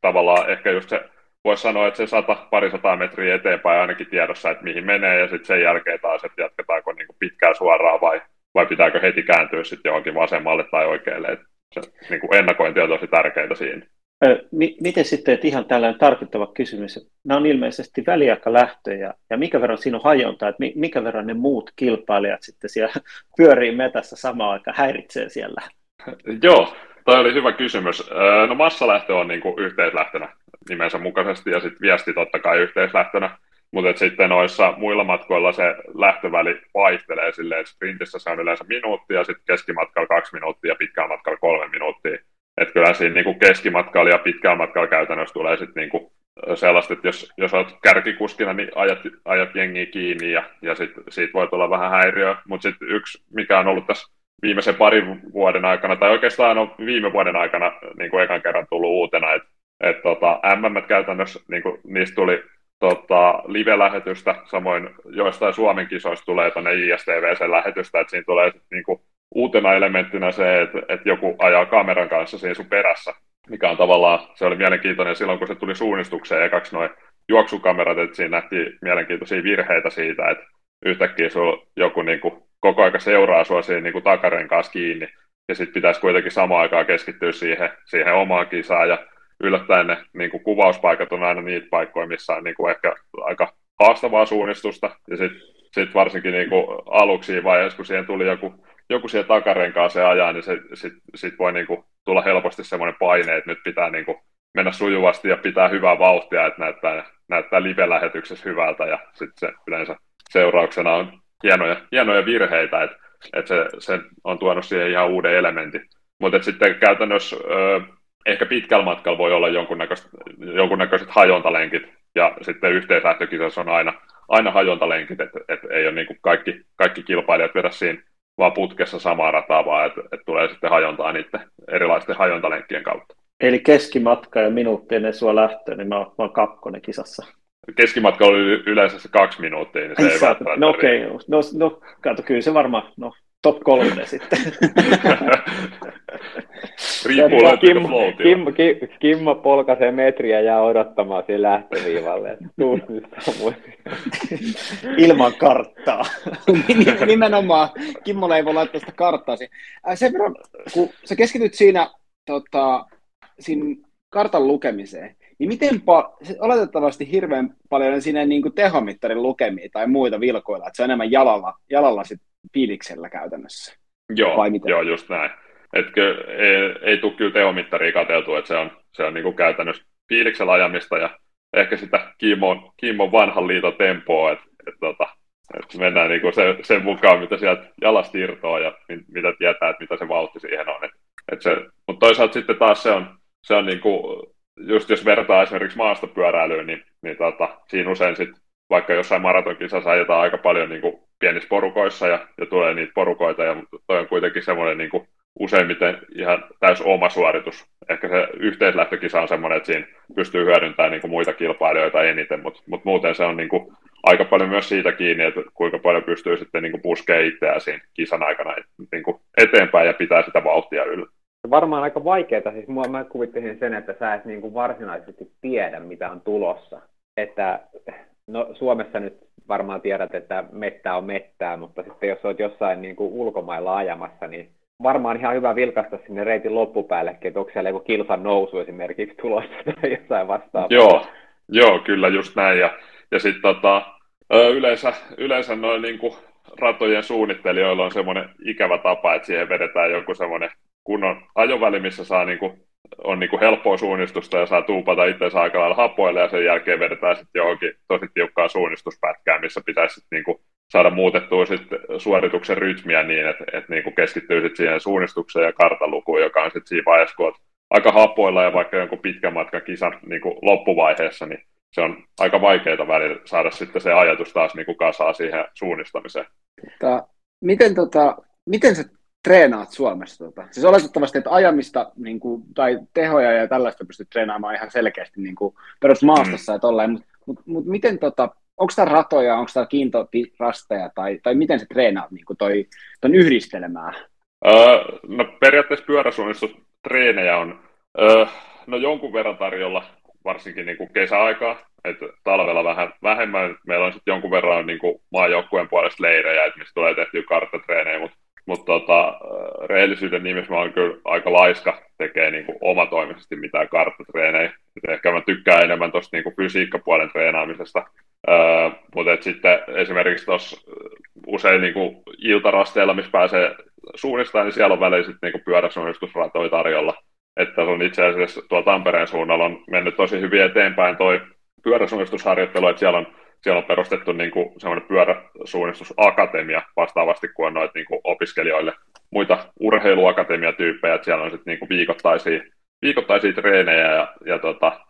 tavallaan ehkä just se, voisi sanoa, että se sata, parisataa metriä eteenpäin ainakin tiedossa, että mihin menee ja sitten sen jälkeen taas, että jatketaanko niin kuin pitkään suoraan vai, vai pitääkö heti kääntyä sitten johonkin vasemmalle tai oikealle. Että se niin kuin ennakointi on tosi tärkeää siinä. Miten sitten, että ihan tällainen tarkittava kysymys, nämä on ilmeisesti väliaikalähtöjä, ja mikä verran siinä on hajonta, että mikä verran ne muut kilpailijat sitten siellä pyörii metässä samaan aikaan, häiritsee siellä? Joo, toi oli hyvä kysymys. No massalähtö on niin kuin yhteislähtönä nimensä mukaisesti, ja sitten viesti totta kai yhteislähtönä, mutta sitten noissa muilla matkoilla se lähtöväli vaihtelee silleen, sprintissä se on yleensä minuutti, ja sitten keskimatkalla kaksi minuuttia, pitkällä matkalla kolme minuuttia että kyllä siinä niin kuin keskimatkalla ja pitkällä matkalla käytännössä tulee sitten niin kuin sellaista, että jos, jos olet kärkikuskina, niin ajat, ajat jengiä kiinni ja, ja sit, siitä voi tulla vähän häiriöä. Mutta sitten yksi, mikä on ollut tässä viimeisen parin vuoden aikana, tai oikeastaan on viime vuoden aikana niin kuin ekan kerran tullut uutena, että et tota, MM käytännössä, niin kuin, niistä tuli tota, live-lähetystä, samoin joistain Suomen kisoista tulee tuonne ISTV-lähetystä, että siinä tulee sit, niin kuin, uutena elementtinä se, että, että joku ajaa kameran kanssa siinä sun perässä, mikä on tavallaan, se oli mielenkiintoinen silloin, kun se tuli suunnistukseen ja kaksi noin juoksukamerat, että siinä nähtiin mielenkiintoisia virheitä siitä, että yhtäkkiä sulla joku niin kuin, koko aika seuraa sua siinä niin takaren kanssa kiinni, ja sitten pitäisi kuitenkin samaan aikaan keskittyä siihen, siihen omaan kisaan, ja yllättäen ne niin kuin kuvauspaikat on aina niitä paikkoja, missä on niin kuin ehkä aika haastavaa suunnistusta, ja sitten sit varsinkin niin kuin aluksi vaiheessa, kun siihen tuli joku joku siellä takarenkaan ajaa, niin se sit, sit voi niinku tulla helposti semmoinen paine, että nyt pitää niinku mennä sujuvasti ja pitää hyvää vauhtia, että näyttää, näyttää live-lähetyksessä hyvältä ja sitten se yleensä seurauksena on hienoja, hienoja virheitä, että et se, se on tuonut siihen ihan uuden elementin. Mutta sitten käytännössä ö, ehkä pitkällä matkalla voi olla jonkunnäköiset, jonkunnäköiset hajontalenkit ja sitten yhteislähtökisassa on aina, aina hajontalenkit, että et ei ole niin kaikki, kaikki kilpailijat vedä siinä vaan putkessa samaa rataa, vaan että et tulee sitten hajontaa niiden erilaisten hajontalenkkien kautta. Eli keskimatka ja minuutti ennen sua lähtöä, niin mä oon, mä oon kakkonen kisassa. Keskimatka oli yleensä se kaksi minuuttia, niin se ei, ei välttämättä No okei, okay, no, no kato, kyllä se varmaan, no top kolme sitten. Riippuu Kimmo, Kimmo, Kimmo, Kimmo polkaisee metriä ja odottamaan siinä lähtöviivalle. Ilman karttaa. Nimenomaan. Kimmo ei voi laittaa sitä karttaa. Äh, sen verran, kun sä keskityt siinä, tota, siinä kartan lukemiseen, niin miten pa- oletettavasti hirveän paljon siinä niin kuin tehomittarin lukemia tai muita vilkoilla, että se on enemmän jalalla, jalalla sit fiiliksellä käytännössä. Joo, Vai miten? joo just näin. Etkö, ei, ei tule kyllä tehomittaria katseltu, että se on, se on niin kuin käytännössä fiiliksellä ajamista ja ehkä sitä Kiimon, Kiimon vanhan liiton tempoa, että, että, tota, että mennään niin kuin se, sen mukaan, mitä sieltä jalasta irtoaa ja mitä tietää, että mitä se vauhti siihen on. Että, että se, mutta toisaalta sitten taas se on, se on niin kuin, just jos vertaa esimerkiksi maastopyöräilyyn, niin, niin tota, siinä usein sitten vaikka jossain maratonkisassa ajetaan aika paljon niin kuin pienissä porukoissa ja, ja tulee niitä porukoita, ja toi on kuitenkin semmoinen niin kuin useimmiten ihan täys oma suoritus. Ehkä se yhteislähtökisa on semmoinen, että siinä pystyy hyödyntämään niin kuin muita kilpailijoita eniten, mutta, mutta muuten se on niin kuin aika paljon myös siitä kiinni, että kuinka paljon pystyy sitten niin puskemaan itseään siinä kisan aikana niin kuin eteenpäin ja pitää sitä vauhtia yllä. Varmaan aika vaikeaa, siis mua, mä kuvittelisin sen, että sä et niin kuin varsinaisesti tiedä, mitä on tulossa. Että no, Suomessa nyt varmaan tiedät, että mettä on mettää, mutta sitten jos olet jossain niin kuin ulkomailla ajamassa, niin varmaan ihan hyvä vilkaista sinne reitin loppupäällekin, että onko siellä joku kilsan nousu esimerkiksi tulossa tai jossain vastaavaa. Joo, joo, kyllä just näin. Ja, ja sitten tota, yleensä, yleensä noin niin kuin ratojen suunnittelijoilla on semmoinen ikävä tapa, että siihen vedetään joku semmoinen kunnon ajoväli, missä saa niin on niin helppoa suunnistusta ja saa tuupata itseensä aika lailla hapoille ja sen jälkeen vedetään sitten johonkin tosi tiukkaa suunnistuspätkää, missä pitäisi sitten niin saada muutettua sit suorituksen rytmiä niin, että, että niin kuin keskittyy sit siihen suunnistukseen ja kartalukuun, joka on sitten siinä vaiheessa, kun aika hapoilla ja vaikka jonkun pitkän matkan kisan niin kuin loppuvaiheessa, niin se on aika vaikeaa välillä saada sitten se ajatus taas niin kuin kasaa siihen suunnistamiseen. Tota, miten, tota, miten sä treenaat Suomessa? Tota? Siis oletettavasti, että ajamista niin kuin, tai tehoja ja tällaista pystyt treenaamaan ihan selkeästi niin kuin perusmaastossa mm. ja tolleen, mutta mut, mut miten tota, onko tämä ratoja, onko tämä kiintopirasteja, tai, tai miten se treenaa niin toi, ton yhdistelmää? Öö, no periaatteessa treenejä on öö, no jonkun verran tarjolla, varsinkin niin kuin kesäaikaa, että talvella vähän vähemmän. Meillä on sitten jonkun verran niin kuin maajoukkueen puolesta leirejä, että mistä tulee tehtyä karttatreenejä, mutta mutta tota, rehellisyyden nimessä mä oon kyllä aika laiska tekee niin kuin omatoimisesti mitään karttatreenejä. Et ehkä mä tykkään enemmän tuosta niin fysiikkapuolen treenaamisesta. Öö, mutta sitten esimerkiksi tuossa usein niin kuin missä pääsee suunnistaan, niin siellä on väliin sitten niin pyöräsuunnistusratoja tarjolla. Että on itse asiassa tuolla Tampereen suunnalla on mennyt tosi hyvin eteenpäin toi pyöräsuunnistusharjoittelu, että siellä on siellä on perustettu niin kuin semmoinen pyöräsuunnistusakatemia vastaavasti kuin on noita niin kuin opiskelijoille. Muita urheiluakatemiatyyppejä, että siellä on sitten niin kuin viikoittaisia, viikoittaisia treenejä ja, ja tota,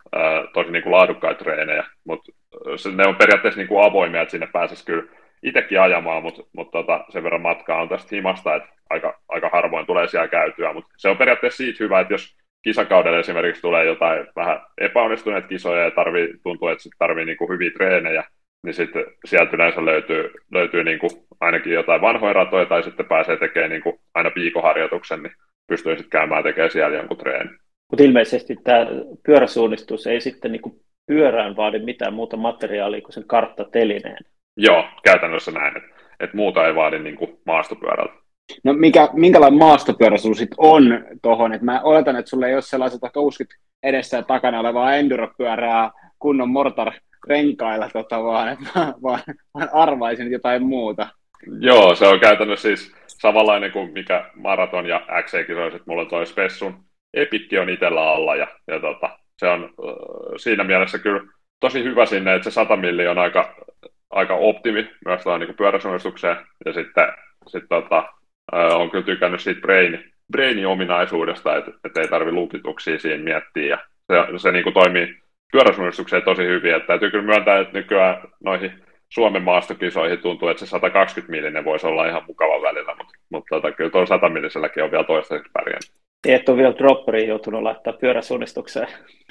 tosi niin kuin laadukkaita treenejä, mutta ne on periaatteessa niin kuin avoimia, että sinne pääsisi kyllä itsekin ajamaan, mutta mut tota, sen verran matkaa on tästä himasta, että aika, aika harvoin tulee siellä käytyä, mutta se on periaatteessa siitä hyvä, että jos kisakaudella esimerkiksi tulee jotain vähän epäonnistuneita kisoja ja tarvii, tuntuu, että tarvii niin hyviä treenejä, niin sitten sieltä yleensä löytyy, löytyy niin kuin ainakin jotain vanhoja ratoja, tai sitten pääsee tekemään niin kuin aina viikoharjoituksen, niin pystyy sitten käymään tekemään siellä jonkun treeni. Mutta ilmeisesti tämä pyöräsuunnistus ei sitten niin kuin pyörään vaadi mitään muuta materiaalia kuin sen karttatelineen. Joo, käytännössä näin, että et muuta ei vaadi niin kuin maastopyörältä. No mikä, minkälainen maastopyörä sulla sitten on tuohon? mä oletan, että sulla ei ole sellaiset vaikka uskit edessä ja takana olevaa enduropyörää kunnon mortar renkailla, tota, vaan, vaan, vaan, vaan arvaisin jotain muuta. Joo, se on käytännössä siis samanlainen kuin mikä maraton ja XC-kisoiset. että mulla toi Spessun epikki on itsellä alla ja, ja tota, se on äh, siinä mielessä kyllä tosi hyvä sinne, että se 100 milli on aika, aika optimi myös tuohon niin pyöräsuunnistukseen ja sitten sit, tota, äh, on kyllä tykännyt siitä brain, brainin ominaisuudesta, että, että ei tarvi lukituksia siinä miettiä ja se, se niin kuin toimii pyöräsuunnistukseen tosi hyvin. Että täytyy kyllä myöntää, että nykyään noihin Suomen maastokisoihin tuntuu, että se 120 millinen voisi olla ihan mukava välillä, mutta, mutta tota, kyllä tuon 100 milliselläkin on vielä toistaiseksi pärjännyt. Et ole vielä dropperiin joutunut laittaa pyöräsuunnistukseen.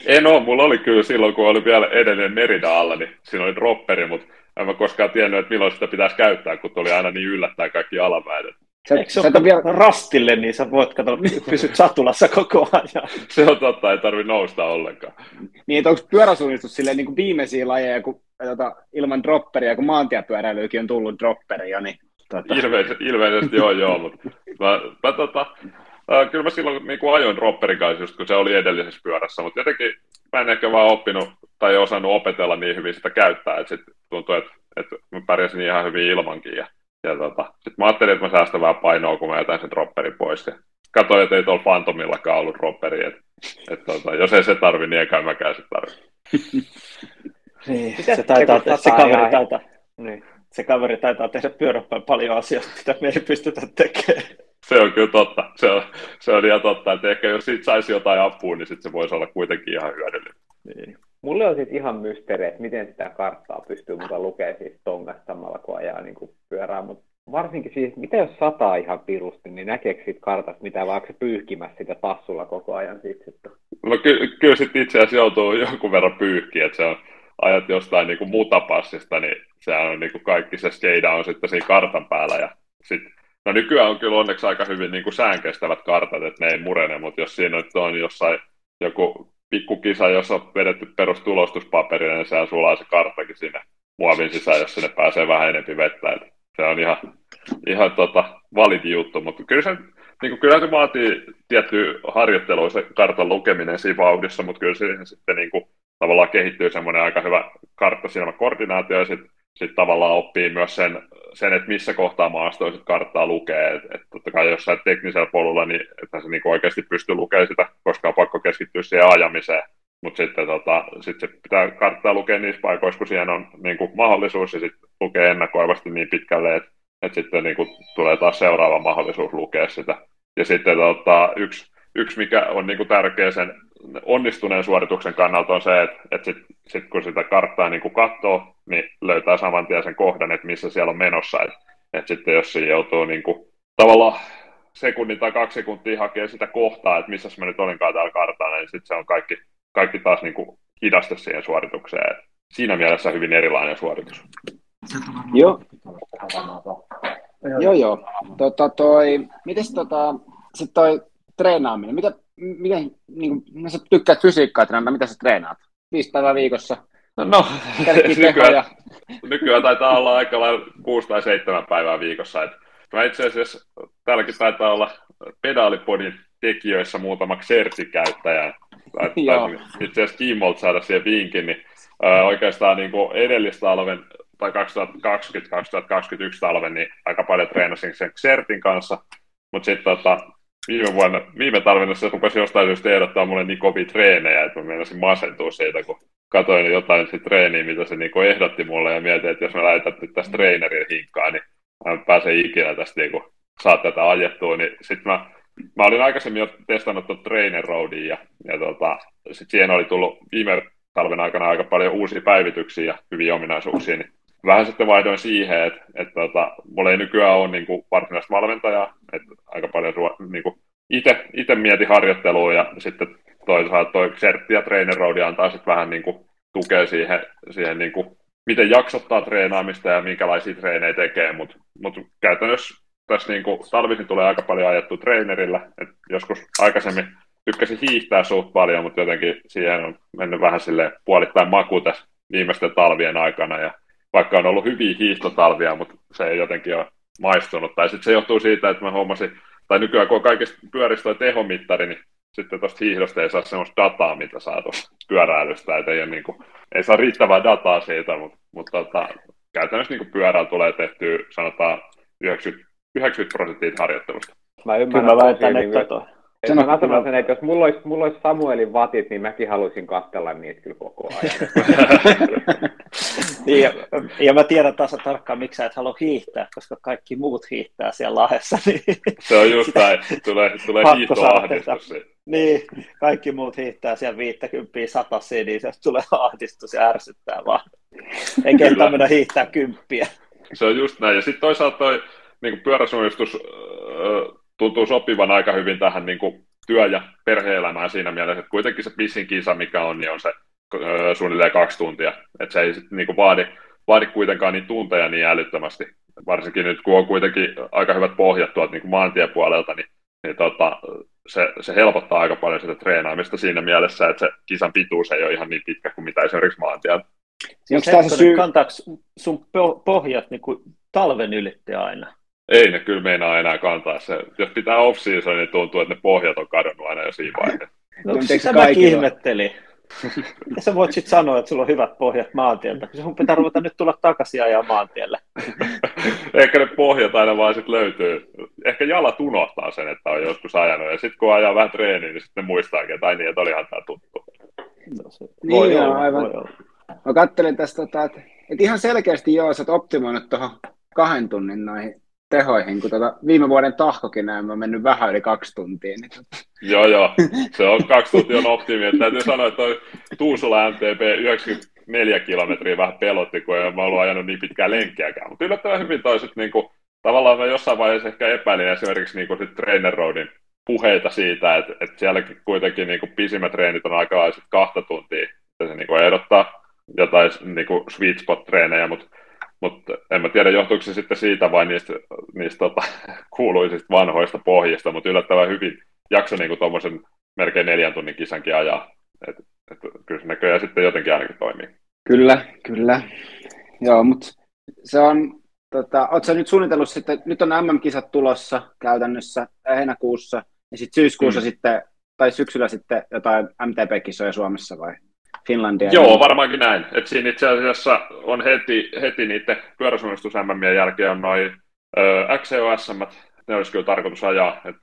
En ole, mulla oli kyllä silloin, kun oli vielä edellinen Merida alla, niin siinä oli dropperi, mutta en mä koskaan tiennyt, että milloin sitä pitäisi käyttää, kun tuli aina niin yllättäen kaikki alamäet. Sä, Eikö se ole vielä... rastille, niin sä voit katsoa, pysyt satulassa koko ajan. se on totta, ei tarvi nousta ollenkaan. Niin, että onko pyöräsuunnistus silleen niin kuin viimeisiä lajeja, kun tota, ilman dropperia, kun maantiepyöräilyykin on tullut dropperi jo, niin Tota. Ilmeisesti, ilmeisesti joo, joo, mutta mä, mä, tota, äh, kyllä mä silloin niin kuin ajoin dropperin kanssa, just kun se oli edellisessä pyörässä, mutta jotenkin mä en ehkä vaan oppinut tai osannut opetella niin hyvin sitä käyttää, että sitten tuntuu, että, että mä pärjäsin ihan hyvin ilmankin. Ja ja tota, sitten mä ajattelin, että mä säästän vähän painoa, kun mä jätän sen dropperin pois. Ja katsoin, että ei tuolla Phantomillakaan ollut dropperi. Että, et, tota, jos ei se tarvi, niin eikä mäkään se tarvi. niin, se, taitaa, se, se, kaveri taitaa, niin, se kaveri taitaa tehdä pyöräpäin paljon asioita, mitä me ei pystytä tekemään. Se on kyllä totta. Se on, se on ihan totta, että ehkä jos siitä saisi jotain apua, niin sit se voisi olla kuitenkin ihan hyödyllinen. Niin. Mulle on sitten ihan mysteeri, että miten sitä karttaa pystyy mukaan lukemaan siis tongastamalla, kun ajaa niin kuin pyörää, mutta varsinkin siis, mitä jos sataa ihan pirusti, niin näkeekö siitä kartasta mitä, vaikka pyyhkimässä sitä tassulla koko ajan sitten? No ky- kyllä sitten itse asiassa joutuu jonkun verran pyyhkiä, että se on, ajat jostain niin kuin mutapassista, niin se on niin kuin kaikki se skeida on sitten siinä kartan päällä ja sitten No nykyään on kyllä onneksi aika hyvin niin kuin säänkestävät kartat, että ne ei murene, mutta jos siinä on jossain joku pikkukisa, jossa on vedetty perustulostuspaperina, niin sehän sulaa se karttakin sinne muovin sisään, jos sinne pääsee vähän enempi vettä. Että se on ihan, ihan tota, validi juttu, mutta kyllä se, niin kuin, kyllä se vaatii tiettyä harjoittelua se kartan lukeminen siinä vauhdissa, mutta kyllä siihen sitten niin kuin, tavallaan kehittyy semmoinen aika hyvä karttasilmäkoordinaatio ja sitten sit tavallaan oppii myös sen, sen, että missä kohtaa maastoa sit karttaa lukee. Et, et totta kai jossain teknisellä polulla, niin että se niinku oikeasti pystyy lukemaan sitä, koska on pakko keskittyä siihen ajamiseen. Mutta sitten tota, sit se pitää karttaa lukea niissä paikoissa, kun siihen on niinku mahdollisuus, ja sitten lukee ennakoivasti niin pitkälle, että et sitten niinku tulee taas seuraava mahdollisuus lukea sitä. Ja sitten tota, yksi, yksi, mikä on niinku tärkeä sen onnistuneen suorituksen kannalta on se, että, että sit, sit kun sitä karttaa niin katsoo, niin löytää saman tien sen kohdan, että missä siellä on menossa. Et, et sitten jos se joutuu niin kuin, tavallaan sekunnin tai kaksi sekuntia hakee sitä kohtaa, että missä mä nyt olinkaan täällä kartalla, niin sitten se on kaikki, kaikki taas niin kuin hidaste siihen suoritukseen. siinä mielessä hyvin erilainen suoritus. Joo. Joo, joo. Tota, toi, mites tota, sit toi treenaaminen, mitä, miten, niin kuin, sä tykkäät fysiikkaa treenata, mitä sä treenaat? Viisi päivää viikossa? No, no nykyään, nykyään taitaa olla aika lailla kuusi tai seitsemän päivää viikossa. Et mä itse asiassa täälläkin taitaa olla pedaalipodin tekijöissä muutama sertikäyttäjä. itse asiassa Kimmolta saada siihen vinkin, niin ö, oikeastaan niin kuin edellistä talven tai 2020-2021 talven, niin aika paljon treenasin sen Xertin kanssa, mutta sitten tota, viime vuonna, viime talvena se rupesi jostain syystä ehdottaa mulle niin kovia treenejä, että mä meinasin masentua siitä, kun katsoin jotain sit treeniä, mitä se niin ehdotti mulle ja mietin, että jos mä lähetän nyt tästä treenerin hinkkaa, niin mä en pääse ikinä tästä niin saa tätä ajettua, niin sitten mä, mä olin aikaisemmin jo testannut tuon Trainer Roadin ja, ja tota, sitten siihen oli tullut viime talven aikana aika paljon uusia päivityksiä ja hyviä ominaisuuksia, niin vähän sitten vaihdoin siihen, että, että tota, mulla ei nykyään ole niin kuin varsinaista valmentajaa, että aika paljon niin itse, mietin harjoittelua ja sitten toisaalta toi Xertti ja Trainer Road antaa sitten vähän niin kuin tukea siihen, siihen niin kuin, miten jaksottaa treenaamista ja minkälaisia treenejä tekee, mutta mut käytännössä tässä niin kuin, talvisin tulee aika paljon ajettu treenerillä, että joskus aikaisemmin tykkäsin hiihtää suht paljon, mutta jotenkin siihen on mennyt vähän sille puolittain maku tässä viimeisten talvien aikana ja vaikka on ollut hyviä hiihtotalvia, mutta se ei jotenkin ole maistunut. Tai sitten se johtuu siitä, että mä huomasin, tai nykyään kun on kaikista pyöristä tehomittari, niin sitten tuosta hiihdosta ei saa semmoista dataa, mitä saa tuosta pyöräilystä, että ei, niin kuin, ei saa riittävää dataa siitä, mutta, mutta tota, käytännössä niin pyörällä tulee tehtyä, sanotaan, 90, 90 prosenttia harjoittelusta. Mä ymmärrän Kyllä mä väitän, että to... Sano, mä sanon sen, että jos mulla olisi, mulla olisi Samuelin vatit, niin mäkin haluaisin katsella niitä kyllä koko ajan. niin, ja, ja, mä tiedän taas tarkkaan, miksi sä et halua hiihtää, koska kaikki muut hiihtää siellä lahessa. Niin se on just näin, tulee, tulee hiihtoahdistus. Niin, kaikki muut hiihtää siellä 50 satasi, niin se tulee ahdistus ja ärsyttää vaan. Eikä tämmöinen hiihtää kymppiä. Se on just näin, ja sitten toisaalta toi niin pyöräsuunnistus tuntuu sopivan aika hyvin tähän niin kuin työ- ja perhe-elämään siinä mielessä, että kuitenkin se pissin kisa, mikä on, niin on se ö, suunnilleen kaksi tuntia. Että se ei sitten niin vaadi, vaadi kuitenkaan niin tunteja niin älyttömästi. Varsinkin nyt, kun on kuitenkin aika hyvät pohjat tuolta niin maantiepuolelta, niin, niin tota, se, se, helpottaa aika paljon sitä treenaamista siinä mielessä, että se kisan pituus ei ole ihan niin pitkä kuin mitä esimerkiksi maantiellä. Onko se syy... Kantaako sun pohjat niin kuin talven ylitti aina? Ei ne kyllä meinaa enää kantaa se. Jos pitää off niin tuntuu, että ne pohjat on kadonnut aina jo siinä vaiheessa. No, no sitä mäkin ihmettelin. Ja sä voit sitten sanoa, että sulla on hyvät pohjat maantieltä. Sun pitää ruveta nyt tulla takaisin ajaa maantielle. Ehkä ne pohjat aina vaan sitten löytyy. Ehkä jalat unohtaa sen, että on joskus ajanut. Ja sitten kun ajaa vähän treeniä, niin sitten ne muistaakin, että ai niin, että olihan tämä tuttu. No, se voi niin, olla, aivan. Voi olla. Mä kattelin tästä, tota, että, että ihan selkeästi joo, sä oot optimoinut tuohon kahden tunnin noihin tehoihin, kun tuota, viime vuoden tahkokin näin, on mennyt vähän yli kaksi tuntia. Niin... Tuota. joo, joo. Se on kaksi tuntia on optimi. Että täytyy sanoa, että Tuusula MTP 94 kilometriä vähän pelotti, kun en mä ollut ajanut niin pitkää lenkkiäkään. Mutta yllättävän hyvin toiset, niin kuin, tavallaan mä jossain vaiheessa ehkä epäilin esimerkiksi niin sit Trainer Roadin puheita siitä, että, että sielläkin kuitenkin niin kuin pisimmät treenit on aika kahta tuntia. Että se niin kuin ehdottaa jotain niin sweet spot-treenejä, mutta mutta en mä tiedä, johtuuko se sitten siitä vai niistä, niistä tota, kuuluisista vanhoista pohjista, mutta yllättävän hyvin jakso niin tuommoisen melkein neljän tunnin kisankin ajaa. Et, et, kyllä se näköjään sitten jotenkin ainakin toimii. Kyllä, kyllä. Joo, mutta se on, tota, ootko nyt suunnitellut sitten, nyt on MM-kisat tulossa käytännössä heinäkuussa, ja sitten syyskuussa mm. sitten, tai syksyllä sitten jotain MTP-kisoja Suomessa vai? Finlandia. Joo, niin... varmaankin näin. Et siinä itse asiassa on heti, heti niiden pyöräsuunnistus jälkeen on noin XCOS, ne olisi kyllä tarkoitus ajaa. Et,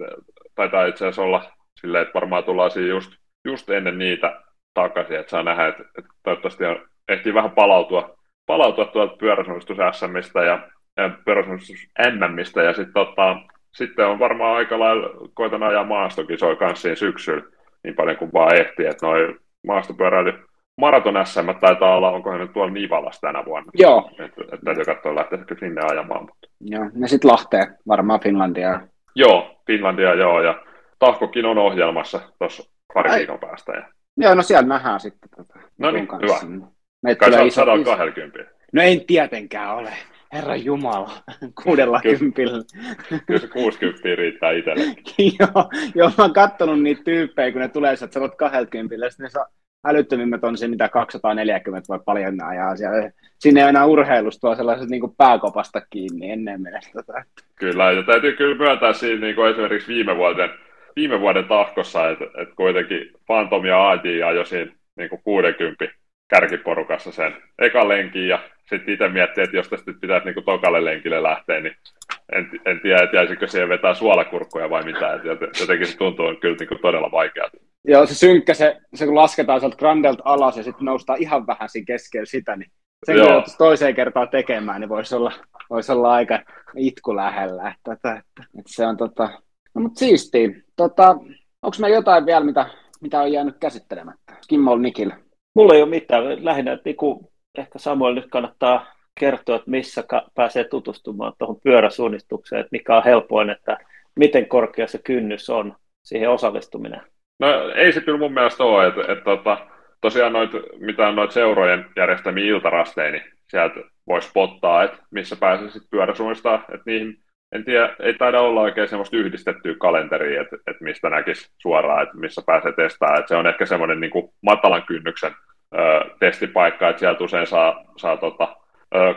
taitaa itse asiassa olla silleen, että varmaan tullaan siinä just, just ennen niitä takaisin, että saa nähdä, että, että toivottavasti on, ehtii vähän palautua, palautua tuolta pyöräsuunnistus SMistä ja, ja pyöräsuunnistus NMistä ja sitten tota, sitten on varmaan aika lailla, koitan ajaa maastokisoja kanssa siinä syksyllä niin paljon kuin vaan ehtii, että noin maastopyöräily maraton SM taitaa olla, onko nyt tuolla Nivalassa tänä vuonna. Joo. Että et täytyy katsoa, lähteekö sinne ajamaan. Mutta... Joo, ja sitten Lahteen, varmaan Finlandia. Joo, Finlandia joo, ja Tahkokin on ohjelmassa tuossa pari Ai. viikon päästä. Ja... Joo, no siellä nähdään sitten. Tota, no niin, hyvä. Meitä Kai tulee iso- 120. No en tietenkään ole. Herra Jumala, kuudella Kyllä. kympillä. Kyllä se 60 riittää itsellekin. joo, joo, mä oon kattonut niitä tyyppejä, kun ne tulee, että sä oot 20, ja sitten ne saa älyttömimmät on se, mitä 240 vai paljon ajaa siellä. Sinne ei enää urheilusta, vaan sellaiset niin pääkopasta kiinni ennen. Tota. Kyllä, ja täytyy kyllä myöntää siinä niin kuin esimerkiksi viime vuoden, viime vuoden tahkossa, että, että kuitenkin Phantom ja AJ ajoi siinä niin kuin 60 kärkiporukassa sen ekan lenkin, ja sitten itse miettii, että jos tästä nyt pitäisi niin tokalle lenkille lähteä, niin en, en tiedä, että jäisikö siihen vetää suolakurkkuja vai mitä, että joten- jotenkin se tuntuu kyllä niin kuin todella vaikealta. Joo, se synkkä, se, se kun lasketaan sieltä Grandelta alas ja sitten noustaan ihan vähän siinä keskellä sitä, niin sen kun joutuisi toiseen kertaan tekemään, niin voisi olla, voisi olla aika itku lähellä. Että, että, että, että se on tota... No, mutta siistiä. Tota, onko meillä jotain vielä, mitä, mitä on jäänyt käsittelemättä? Kimmol Nikillä. Mulla ei ole mitään. Lähinnä, että niinku, ehkä Samuel nyt kannattaa kertoa, että missä ka- pääsee tutustumaan tuohon pyöräsuunnistukseen, että mikä on helpoin, että miten korkea se kynnys on siihen osallistuminen. No ei se kyllä mun mielestä ole, että, että, että tosiaan noit, mitä on noita seurojen järjestämiä iltarasteja, niin sieltä voi spottaa, että missä pääsee sitten pyöräsuunnistaa, että niihin en tiedä, ei taida olla oikein semmoista yhdistettyä kalenteria, että, että mistä näkisi suoraan, että missä pääsee testaamaan, että se on ehkä semmoinen niin matalan kynnyksen ö, testipaikka, että sieltä usein saa, saa tota,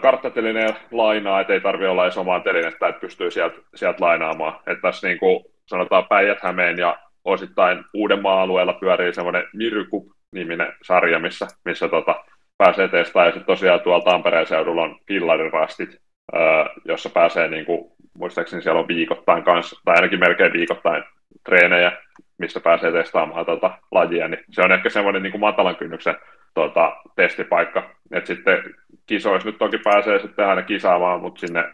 karttatelineen lainaa, että ei tarvitse olla edes omaa telinettä, että pystyy sieltä, sieltä lainaamaan, että tässä niin kuin sanotaan Päijät-Hämeen ja osittain Uudenmaan alueella pyörii semmoinen Mirykup-niminen sarja, missä, missä tota, pääsee testaamaan. Ja sitten tosiaan tuolla Tampereen seudulla on pillarirastit, öö, jossa pääsee, niin kuin, muistaakseni siellä on viikoittain kanssa, tai ainakin melkein viikoittain treenejä, missä pääsee testaamaan tota lajia, niin se on ehkä semmoinen niin matalan kynnyksen tota, testipaikka. Et sitten kisoissa nyt toki pääsee sitten aina kisaamaan, mutta sinne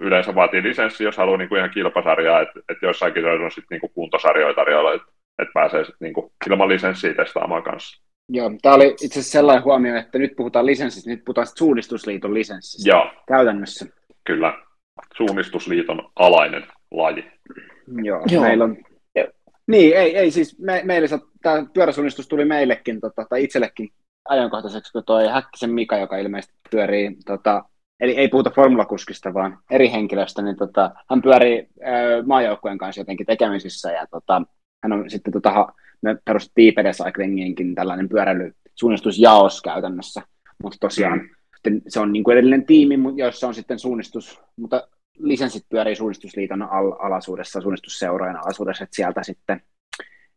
yleensä vaatii lisenssi, jos haluaa niin kuin ihan kilpasarjaa, että et joissain kisoissa on sitten niin kuin kuntosarjoja tarjolla, että et pääsee sitten niin kuin ilman lisenssiä testaamaan kanssa. Joo, tämä oli itse asiassa sellainen huomio, että nyt puhutaan lisenssistä, nyt puhutaan suunnistusliiton lisenssistä Joo, käytännössä. kyllä. Suunnistusliiton alainen laji. Joo, Joo. meillä on... Niin, ei, ei siis me, meille sa- tämä pyöräsuunnistus tuli meillekin, tota, tai itsellekin ajankohtaiseksi, kun toi Häkkisen Mika, joka ilmeisesti pyörii, tota, eli ei puhuta formulakuskista, vaan eri henkilöstä, niin tota, hän pyörii ää, maajoukkueen kanssa jotenkin tekemisissä, ja tota, hän on sitten, tota, me perustettiin IPD Cyclinginkin tällainen pyöräilysuunnistusjaos käytännössä, mutta tosiaan Mm. sitten se on niin kuin edellinen tiimi, jossa on sitten suunnistus, mutta lisenssit pyörii suunnistusliiton al- alaisuudessa, suunnistusseurojen alaisuudessa, että sieltä sitten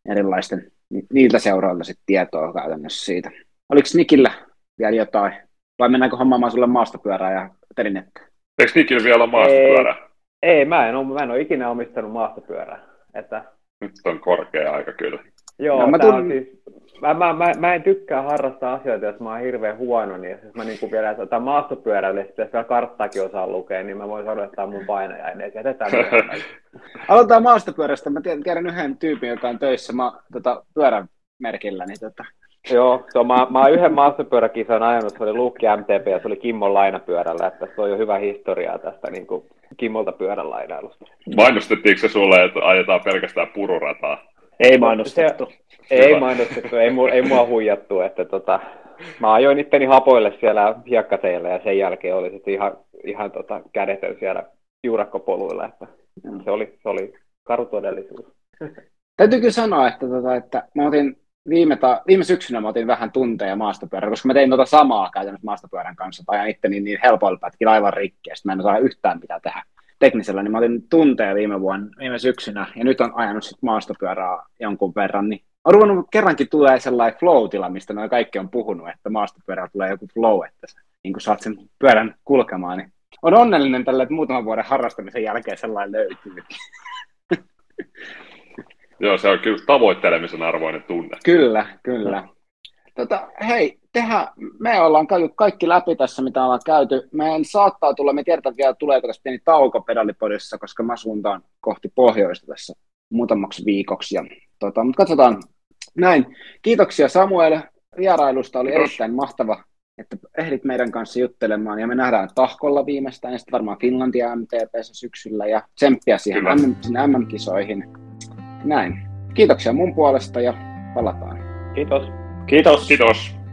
erilaisten, ni- niiltä seuroilta sitten tietoa käytännössä siitä. Oliko Nikillä vielä jotain? Vai mennäänkö hommaamaan sulle maastopyörää ja telinettä? Eikö Nikillä vielä ole maastopyörä? Ei, mä en, ole, mä en ole ikinä omistanut maastopyörää. Että, Nyt on korkea aika kyllä. joo, No, mä mä, tun- on siis, mä, mä, mä, mä, en tykkää harrastaa asioita, jos mä oon hirveän huono, niin jos mä niin vielä tota maastopyörällä, jos pitäisi vielä karttaakin osaa lukea, niin mä voin on mun painajainen, että jätetään myöhemmälle. Aloitetaan maastopyörästä. Mä tiedän, tiedän yhden tyypin, joka on töissä ma- tota, pyörämerkillä. Niin tota, Joo, se on, mä, mä oon yhden maastopyöräkisan ajanut, se oli Luukki MTP ja se oli Kimmon lainapyörällä, että se on jo hyvä historiaa tästä niin kuin Kimmolta pyörän lainailusta. Mainostettiinko se sulle, että ajetaan pelkästään pururataa? Ei mainostettu. Ei Hyvä. mainostettu, ei, mu, ei mua huijattu, että tota, mä ajoin itteni hapoille siellä hiekkateillä ja sen jälkeen oli sitten ihan, ihan tota, kädetön siellä juurakkopoluilla, että se oli, se oli karu todellisuus. Täytyy kyllä sanoa, että, tota, että mä otin viime, ta- viime syksynä mä otin vähän tunteja maastopyörää, koska mä tein tota samaa käytännössä maastopyörän kanssa, tai ajan itteni niin helpoilla pätkillä aivan rikki, mä en osaa yhtään mitä tehdä teknisellä, niin mä otin tunteja viime vuonna, viime syksynä, ja nyt on ajanut sit maastopyörää jonkun verran, niin on ruvennut kerrankin tulee sellainen flow-tila, mistä noin kaikki on puhunut, että maastopyörällä tulee joku flow, että sä niin kun saat sen pyörän kulkemaan, niin on onnellinen tällä, että muutaman vuoden harrastamisen jälkeen sellainen löytyy. Joo, se on kyllä tavoittelemisen arvoinen tunne. Kyllä, kyllä. Tota, hei, tehdään, me ollaan käyty kaikki läpi tässä, mitä ollaan käyty. Meidän saattaa tulla, me tiedetään vielä, tuleeko tässä pieni tauko pedalipodissa, koska mä suuntaan kohti pohjoista tässä muutamaksi viikoksi. Ja, tota, mutta katsotaan näin. Kiitoksia Samuel vierailusta, oli Kiitos. erittäin mahtava, että ehdit meidän kanssa juttelemaan. Ja me nähdään Tahkolla viimeistään ja sitten varmaan Finlandia MTPssä syksyllä ja tsemppiä siihen. MM, MM-kisoihin. Näin. Kiitoksia mun puolesta ja palataan. Kiitos. Kiitos. Kiitos.